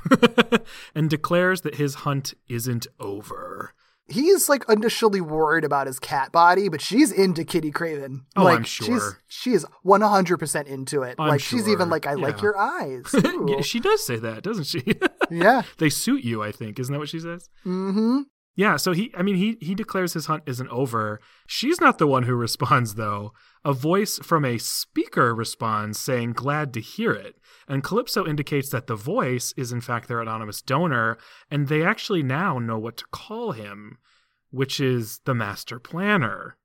and declares that his hunt isn't over. He's like initially worried about his cat body, but she's into Kitty Kraven. Oh, like, I'm sure. She's, she is 100% into it. I'm like, she's even like, I like your eyes. Yeah, she does say that, doesn't she? yeah. they suit you, I think. Isn't that what she says? Mm-hmm. Yeah, so he I mean he he declares his hunt isn't over. She's not the one who responds though. A voice from a speaker responds saying glad to hear it. And Calypso indicates that the voice is in fact their anonymous donor and they actually now know what to call him, which is the master planner,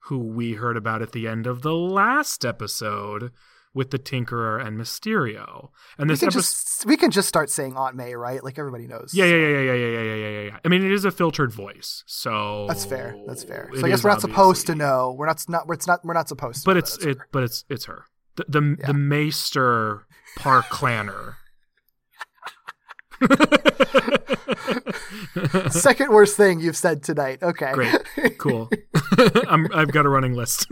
who we heard about at the end of the last episode with the Tinkerer and Mysterio. And We this can episode just we can just start saying Aunt May, right? Like everybody knows. yeah, yeah, yeah, yeah, yeah, yeah, yeah, yeah, yeah. I mean, it is a filtered voice, so That's fair. That's fair. So I guess we're not supposed to know. We're not not it's not we're not supposed to. But know it's it, her. but it's it's her. The the, Yeah. the Maester Parklanner. Second worst thing you've said tonight. Okay. Great. Cool. I'm, I've got a running list.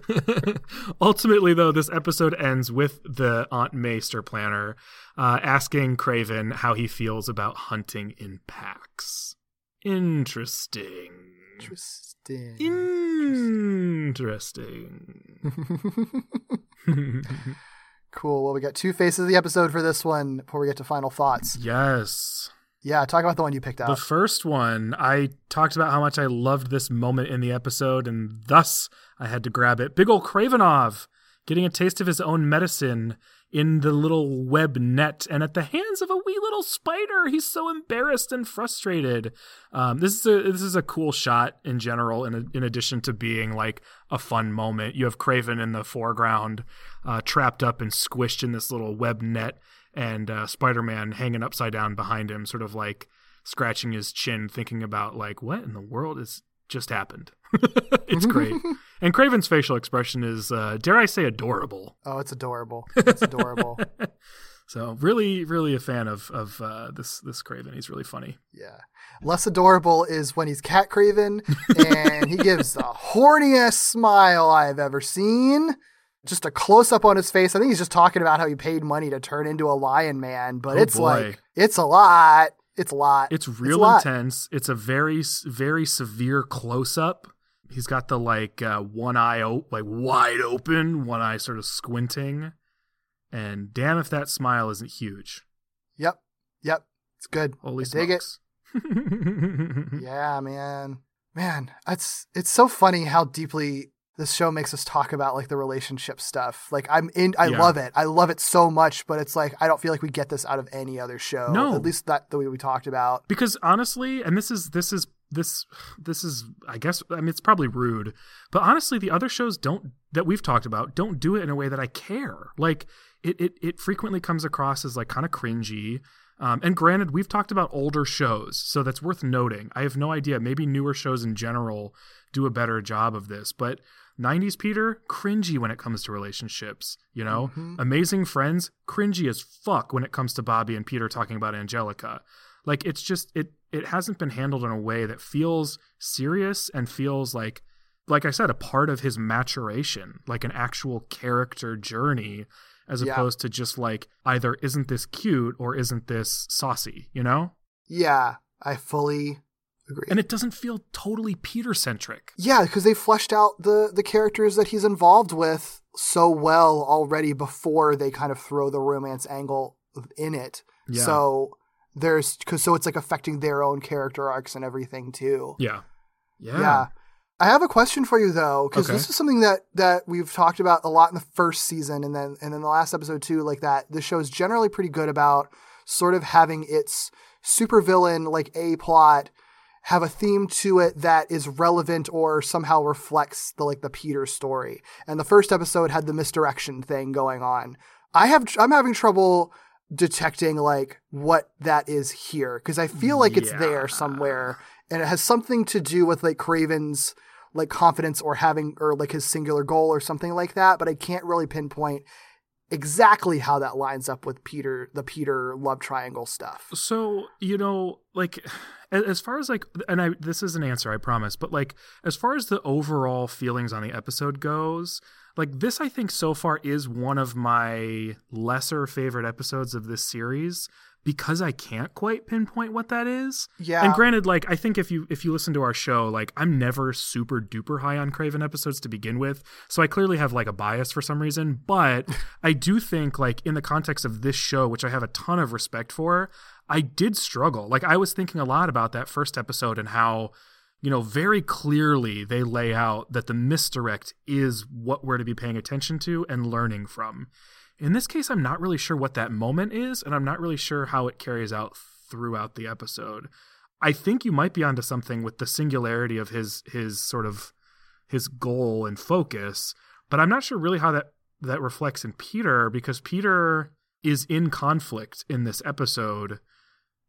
Ultimately, though, this episode ends with the Aunt Maester planner uh, asking Kraven how he feels about hunting in packs. Interesting. Interesting. Interesting. Cool. Well, we got two faces of the episode for this one before we get to final thoughts. yes. Yeah, talk about the one you picked out. The first one, I talked about how much I loved this moment in the episode, and thus I had to grab it. Big ol' Kravinoff getting a taste of his own medicine in the little web net and at the hands of a wee little spider. He's so embarrassed and frustrated. Um, this is a this is a cool shot in general. In in addition to being like a fun moment, you have Kraven in the foreground, uh, trapped up and squished in this little web net, and uh, Spider Man hanging upside down behind him, sort of like scratching his chin, thinking about like what in the world has just happened. it's great. and Kraven's facial expression is, uh, dare I say, adorable. Oh, it's adorable. It's adorable. So really, really a fan of of uh, this this Kraven. He's really funny. yeah. Less adorable is when he's cat kraven and he gives the horniest smile I've ever seen. Just a close up on his face. I think he's just talking about how he paid money to turn into a lion man, but Oh, it's boy. like it's a lot. It's a lot. It's real lot. intense. It's a very very severe close up. He's got the like uh, one eye o- like wide open, one eye sort of squinting, and damn if that smile isn't huge. Yep. Yep. It's good. Holy I dig it. smokes! Yeah, man. Man, it's it's so funny how deeply this show makes us talk about like the relationship stuff. Like I'm in I Yeah. love it. I love it so much, but it's like I don't feel like we get this out of any other show. No. At least that the way we talked about. because honestly and this is this is this this is i guess i mean it's probably rude but honestly the other shows don't that we've talked about don't do it in a way that i care like it it, it frequently comes across as like kind of cringy um, and granted we've talked about older shows so that's worth noting i have no idea maybe newer shows in general do a better job of this but 90s peter cringy when it comes to relationships you know? Mm-hmm. Amazing friends cringy as fuck when it comes to bobby and peter talking about angelica. Like it's just it it hasn't been handled in a way that feels serious and feels like like i said a part of his maturation like an actual character journey as Yeah. opposed to just like either isn't this cute or isn't this saucy you know? Yeah, I fully and it doesn't feel totally peter centric yeah, because they fleshed out the the characters that he's involved with so well already before they kind of throw the romance angle in it. Yeah. So there's cause so it's like affecting their own character arcs and everything too. Yeah. Yeah. Yeah. I have a question for you though, because Okay. this is something that that we've talked about a lot in the first season, and then and then the last episode too. Like that, the show is generally pretty good about sort of having its supervillain like a plot have a theme to it that is relevant or somehow reflects the like the Peter story. And the first episode had the misdirection thing going on. I have I'm having trouble detecting like what that is here because I feel like it's Yeah. there somewhere and it has something to do with like Kraven's like confidence or having or like his singular goal or something like that, but I can't really pinpoint exactly how that lines up with Peter the Peter love triangle stuff. So you know, like as far as like, and I this is an answer I promise, but like as far as the overall feelings on the episode goes, like this I think so far is one of my lesser favorite episodes of this series because I can't quite pinpoint what that is. Yeah. And granted, like I think if you if you listen to our show, like I'm never super duper high on Kraven episodes to begin with, so I clearly have like a bias for some reason. But I do think like in the context of this show, which I have a ton of respect for, I did struggle. Like I was thinking a lot about that first episode and how you know very clearly they lay out that the misdirect is what we're to be paying attention to and learning from. In this case, I'm not really sure what that moment is, and I'm not really sure how it carries out throughout the episode. I think you might be onto something with the singularity of his his sort of his goal and focus, but I'm not sure really how that that reflects in Peter because Peter is in conflict in this episode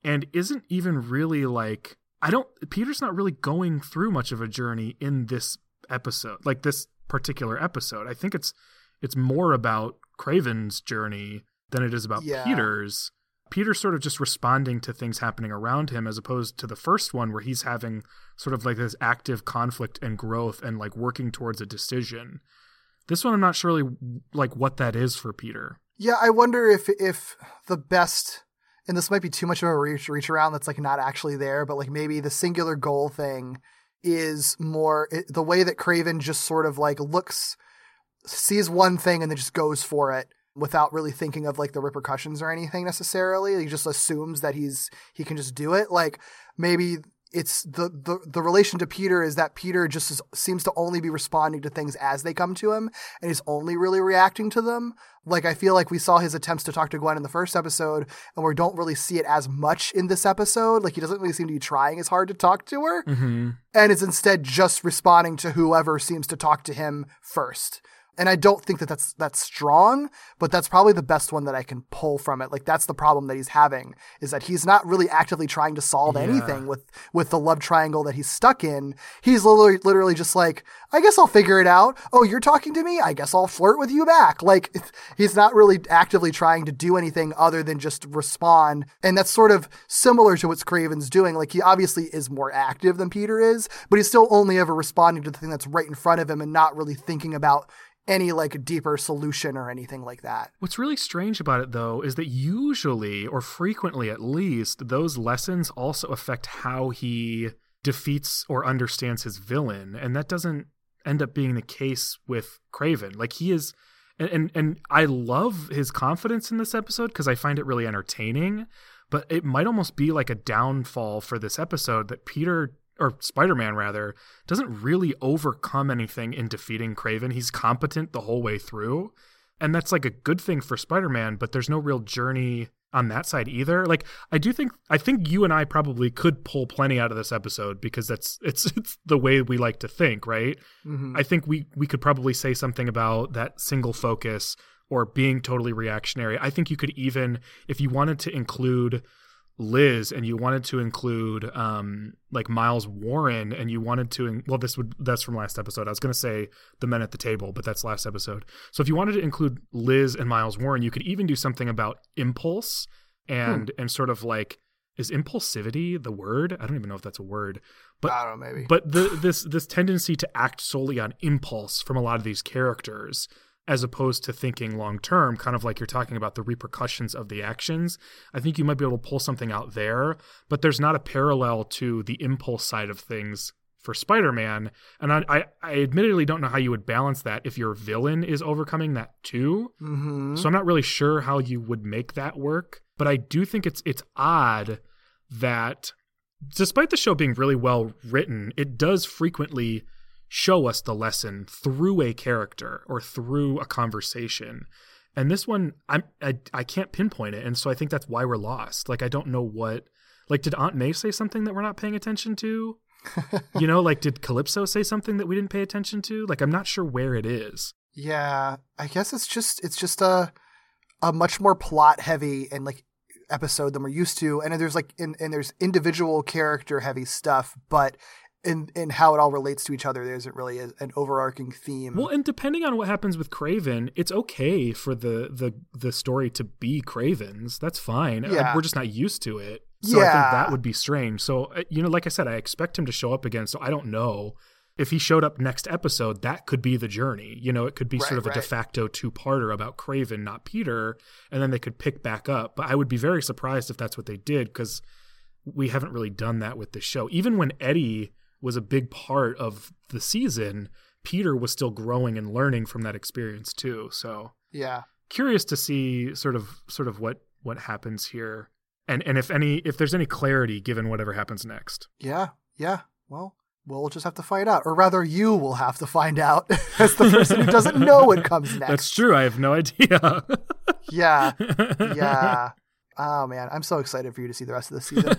and isn't even really like I don't Peter's not really going through much of a journey in this episode, like this particular episode. I think it's it's more about Kraven's journey than it is about Yeah. Peter's. Peter's sort of just responding to things happening around him as opposed to the first one where he's having sort of like this active conflict and growth and like working towards a decision. This one I'm not sure really like what that is for Peter. Yeah, I wonder if if the best and this might be too much of a reach reach around that's like not actually there, but like maybe the singular goal thing is more it, the way that Kraven just sort of like looks sees one thing and then just goes for it without really thinking of like the repercussions or anything necessarily. He just assumes that he's he can just do it. Like maybe it's the the, the relation to Peter is that Peter just is, seems to only be responding to things as they come to him and he's only really reacting to them. Like I feel like we saw his attempts to talk to Gwen in the first episode and we don't really see it as much in this episode. Like he doesn't really seem to be trying as hard to talk to her Mm-hmm. and is instead just responding to whoever seems to talk to him first. And I don't think that that's that's strong, but that's probably the best one that I can pull from it. Like that's the problem that he's having is that he's not really actively trying to solve Yeah. anything with with the love triangle that he's stuck in. He's literally literally just like, I guess I'll figure it out. Oh, you're talking to me? I guess I'll flirt with you back. Like he's not really actively trying to do anything other than just respond. And that's sort of similar to what Kraven's doing. Like he obviously is more active than Peter is, but he's still only ever responding to the thing that's right in front of him and not really thinking about any like deeper solution or anything like that. What's really strange about it, though, is that usually, or frequently at least, those lessons also affect how he defeats or understands his villain. And that doesn't end up being the case with Kraven. Like, he is. And, and, and I love his confidence in this episode because I find it really entertaining. But it might almost be like a downfall for this episode that Peter or Spider-Man rather doesn't really overcome anything in defeating Kraven. He's competent the whole way through. And that's like a good thing for Spider-Man, but there's no real journey on that side either. Like I do think I think you and I probably could pull plenty out of this episode because that's it's it's the way we like to think, right? Mm-hmm. I think we we could probably say something about that single focus or being totally reactionary. I think you could even if you wanted to include Liz and you wanted to include um like Miles Warren and you wanted to in- well this would that's from last episode. I was going to say the men at the table, but that's last episode. So if you wanted to include Liz and Miles Warren, you could even do something about impulse and and sort of like is impulsivity the word? I don't even know if that's a word. But I don't know, maybe. but the this this tendency to act solely on impulse from a lot of these characters as opposed to thinking long term kind of like you're talking about the repercussions of the actions i think you might be able to pull something out there but there's not a parallel to the impulse side of things for spider-man and i i, I admittedly don't know how you would balance that if your villain is overcoming that too mm-hmm. so i'm not really sure how you would make that work but I do think it's it's odd that despite the show being really well written, it does frequently show us the lesson through a character or through a conversation. And this one, I'm I, I can't pinpoint it, and so I think that's why we're lost. Like I don't know what. Like, did Aunt May say something that we're not paying attention to? you know, like did Calypso say something that we didn't pay attention to? Like I'm not sure where it is. Yeah, I guess it's just it's just a a much more plot heavy and like episode than we're used to, and there's like in, and there's individual character heavy stuff, but in in how it all relates to each other, there isn't really a, an overarching theme. Well, and depending on what happens with Kraven, it's okay for the the the story to be Kraven's. That's fine. Yeah. We're just not used to it. So I think that would be strange. So uh, you know, like I said, I expect him to show up again. So I don't know if he showed up next episode. That could be the journey. You know, it could be Right, sort of a de facto two parter about Kraven, not Peter, and then they could pick back up. But I would be very surprised if that's what they did because we haven't really done that with the show. Even when Eddie was a big part of the season, Peter was still growing and learning from that experience too. So yeah, curious to see sort of sort of what what happens here and and if any if there's any clarity given whatever happens next. yeah, yeah. Well, we'll just have to find out, or rather, you will have to find out as the person who doesn't know what comes next. That's true. I have no idea. Yeah, yeah. Oh man, I'm so excited for you to see the rest of the season.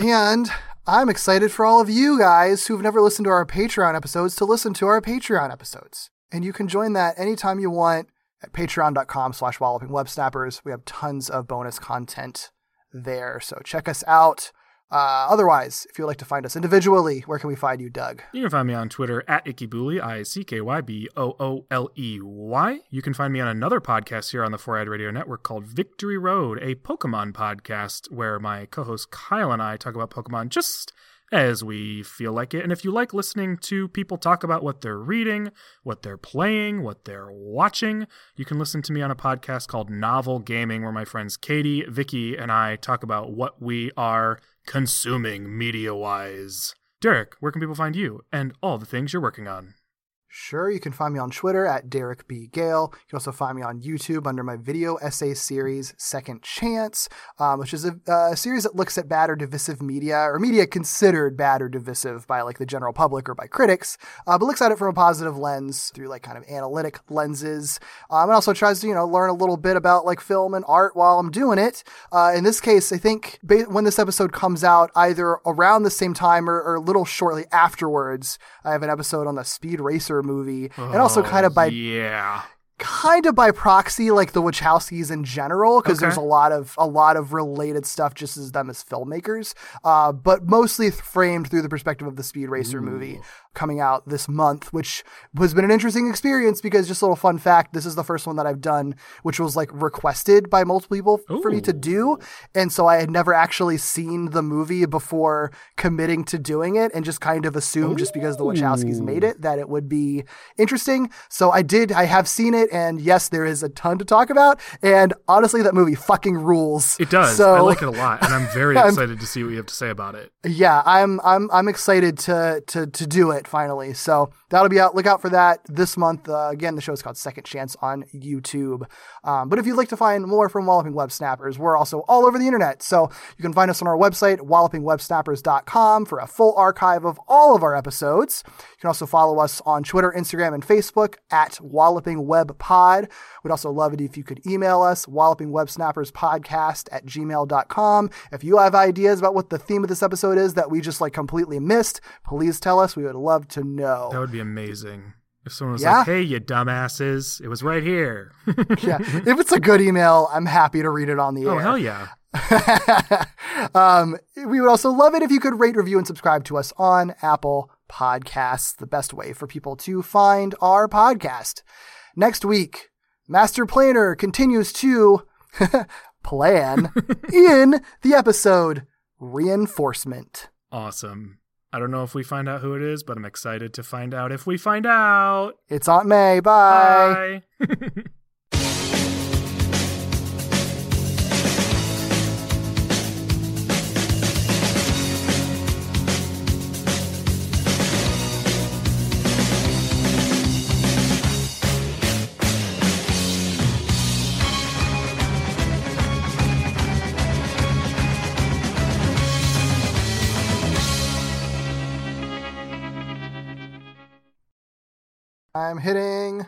and I'm excited for all of you guys who've never listened to our Patreon episodes to listen to our Patreon episodes. And you can join that anytime you want at patreon.com slash walloping web snappers. We have tons of bonus content there. So check us out. Uh, otherwise, if you'd like to find us individually, where can we find you, Doug? You can find me on Twitter at IckyBooley, I C K Y B O O L E Y. You can find me on another podcast here on the Four Eyed Radio Network called Victory Road, a Pokemon podcast where my co host Kyle and I talk about Pokemon just as we feel like it. And if you like listening to people talk about what they're reading, what they're playing, what they're watching, you can listen to me on a podcast called Novel Gaming, where my friends Katie, Vicky, and I talk about what we are consuming media wise. Derek, where can people find you and all the things you're working on? Sure, you can find me on Twitter at Derek B. Gale. You can also find me on YouTube under my video essay series, Second Chance, um, which is a, a series that looks at bad or divisive media, or media considered bad or divisive by like the general public or by critics, uh, but looks at it from a positive lens through like kind of analytic lenses. Um, and also tries to, you know, learn a little bit about like film and art while I'm doing it. Uh, in this case, I think ba- when this episode comes out, either around the same time or, or a little shortly afterwards, I have an episode on the Speed Racer movie, and also kind of by yeah. kind of by proxy, like the Wachowskis in general, because Okay. there's a lot of a lot of related stuff just as them as filmmakers, uh, but mostly framed through the perspective of the Speed Racer movie coming out this month, which has been an interesting experience because just a little fun fact, this is the first one that I've done, which was like requested by multiple people for me to do, and so I had never actually seen the movie before committing to doing it, and just kind of assumed just because the Wachowskis made it that it would be interesting. So I did. I have seen it, and yes, there is a ton to talk about. And honestly, that movie fucking rules. It does. So I like it a lot, and I'm very I'm- excited to see what you have to say about it. yeah, I'm I'm I'm excited to to to do it finally. So that'll be out. Look out for that this month. Uh, again, the show is called Second Chance on YouTube. Um, but if you'd like to find more from Walloping Web Snappers, we're also all over the internet. So you can find us on our website, wallopingwebsnappers.com, for a full archive of all of our episodes. You can also follow us on Twitter, Instagram, and Facebook at Walloping Web Pod. We'd also love it if you could email us, wallopingwebsnapperspodcast at gmail.com. If you have ideas about what the theme of this episode is that we just like completely missed, please tell us. We would love to know. That would be amazing. If someone was Yeah? like, "Hey, you dumbasses, it was right here." yeah. If it's a good email, I'm happy to read it on the oh air. Oh hell yeah! um, we would also love it if you could rate, review, and subscribe to us on Apple Podcasts, the best way for people to find our podcast. Next week, Master Planner continues to plan in the episode Reinforcement. Awesome. I don't know if we find out who it is, but I'm excited to find out if we find out. It's Aunt May. Bye. Bye. I'm hitting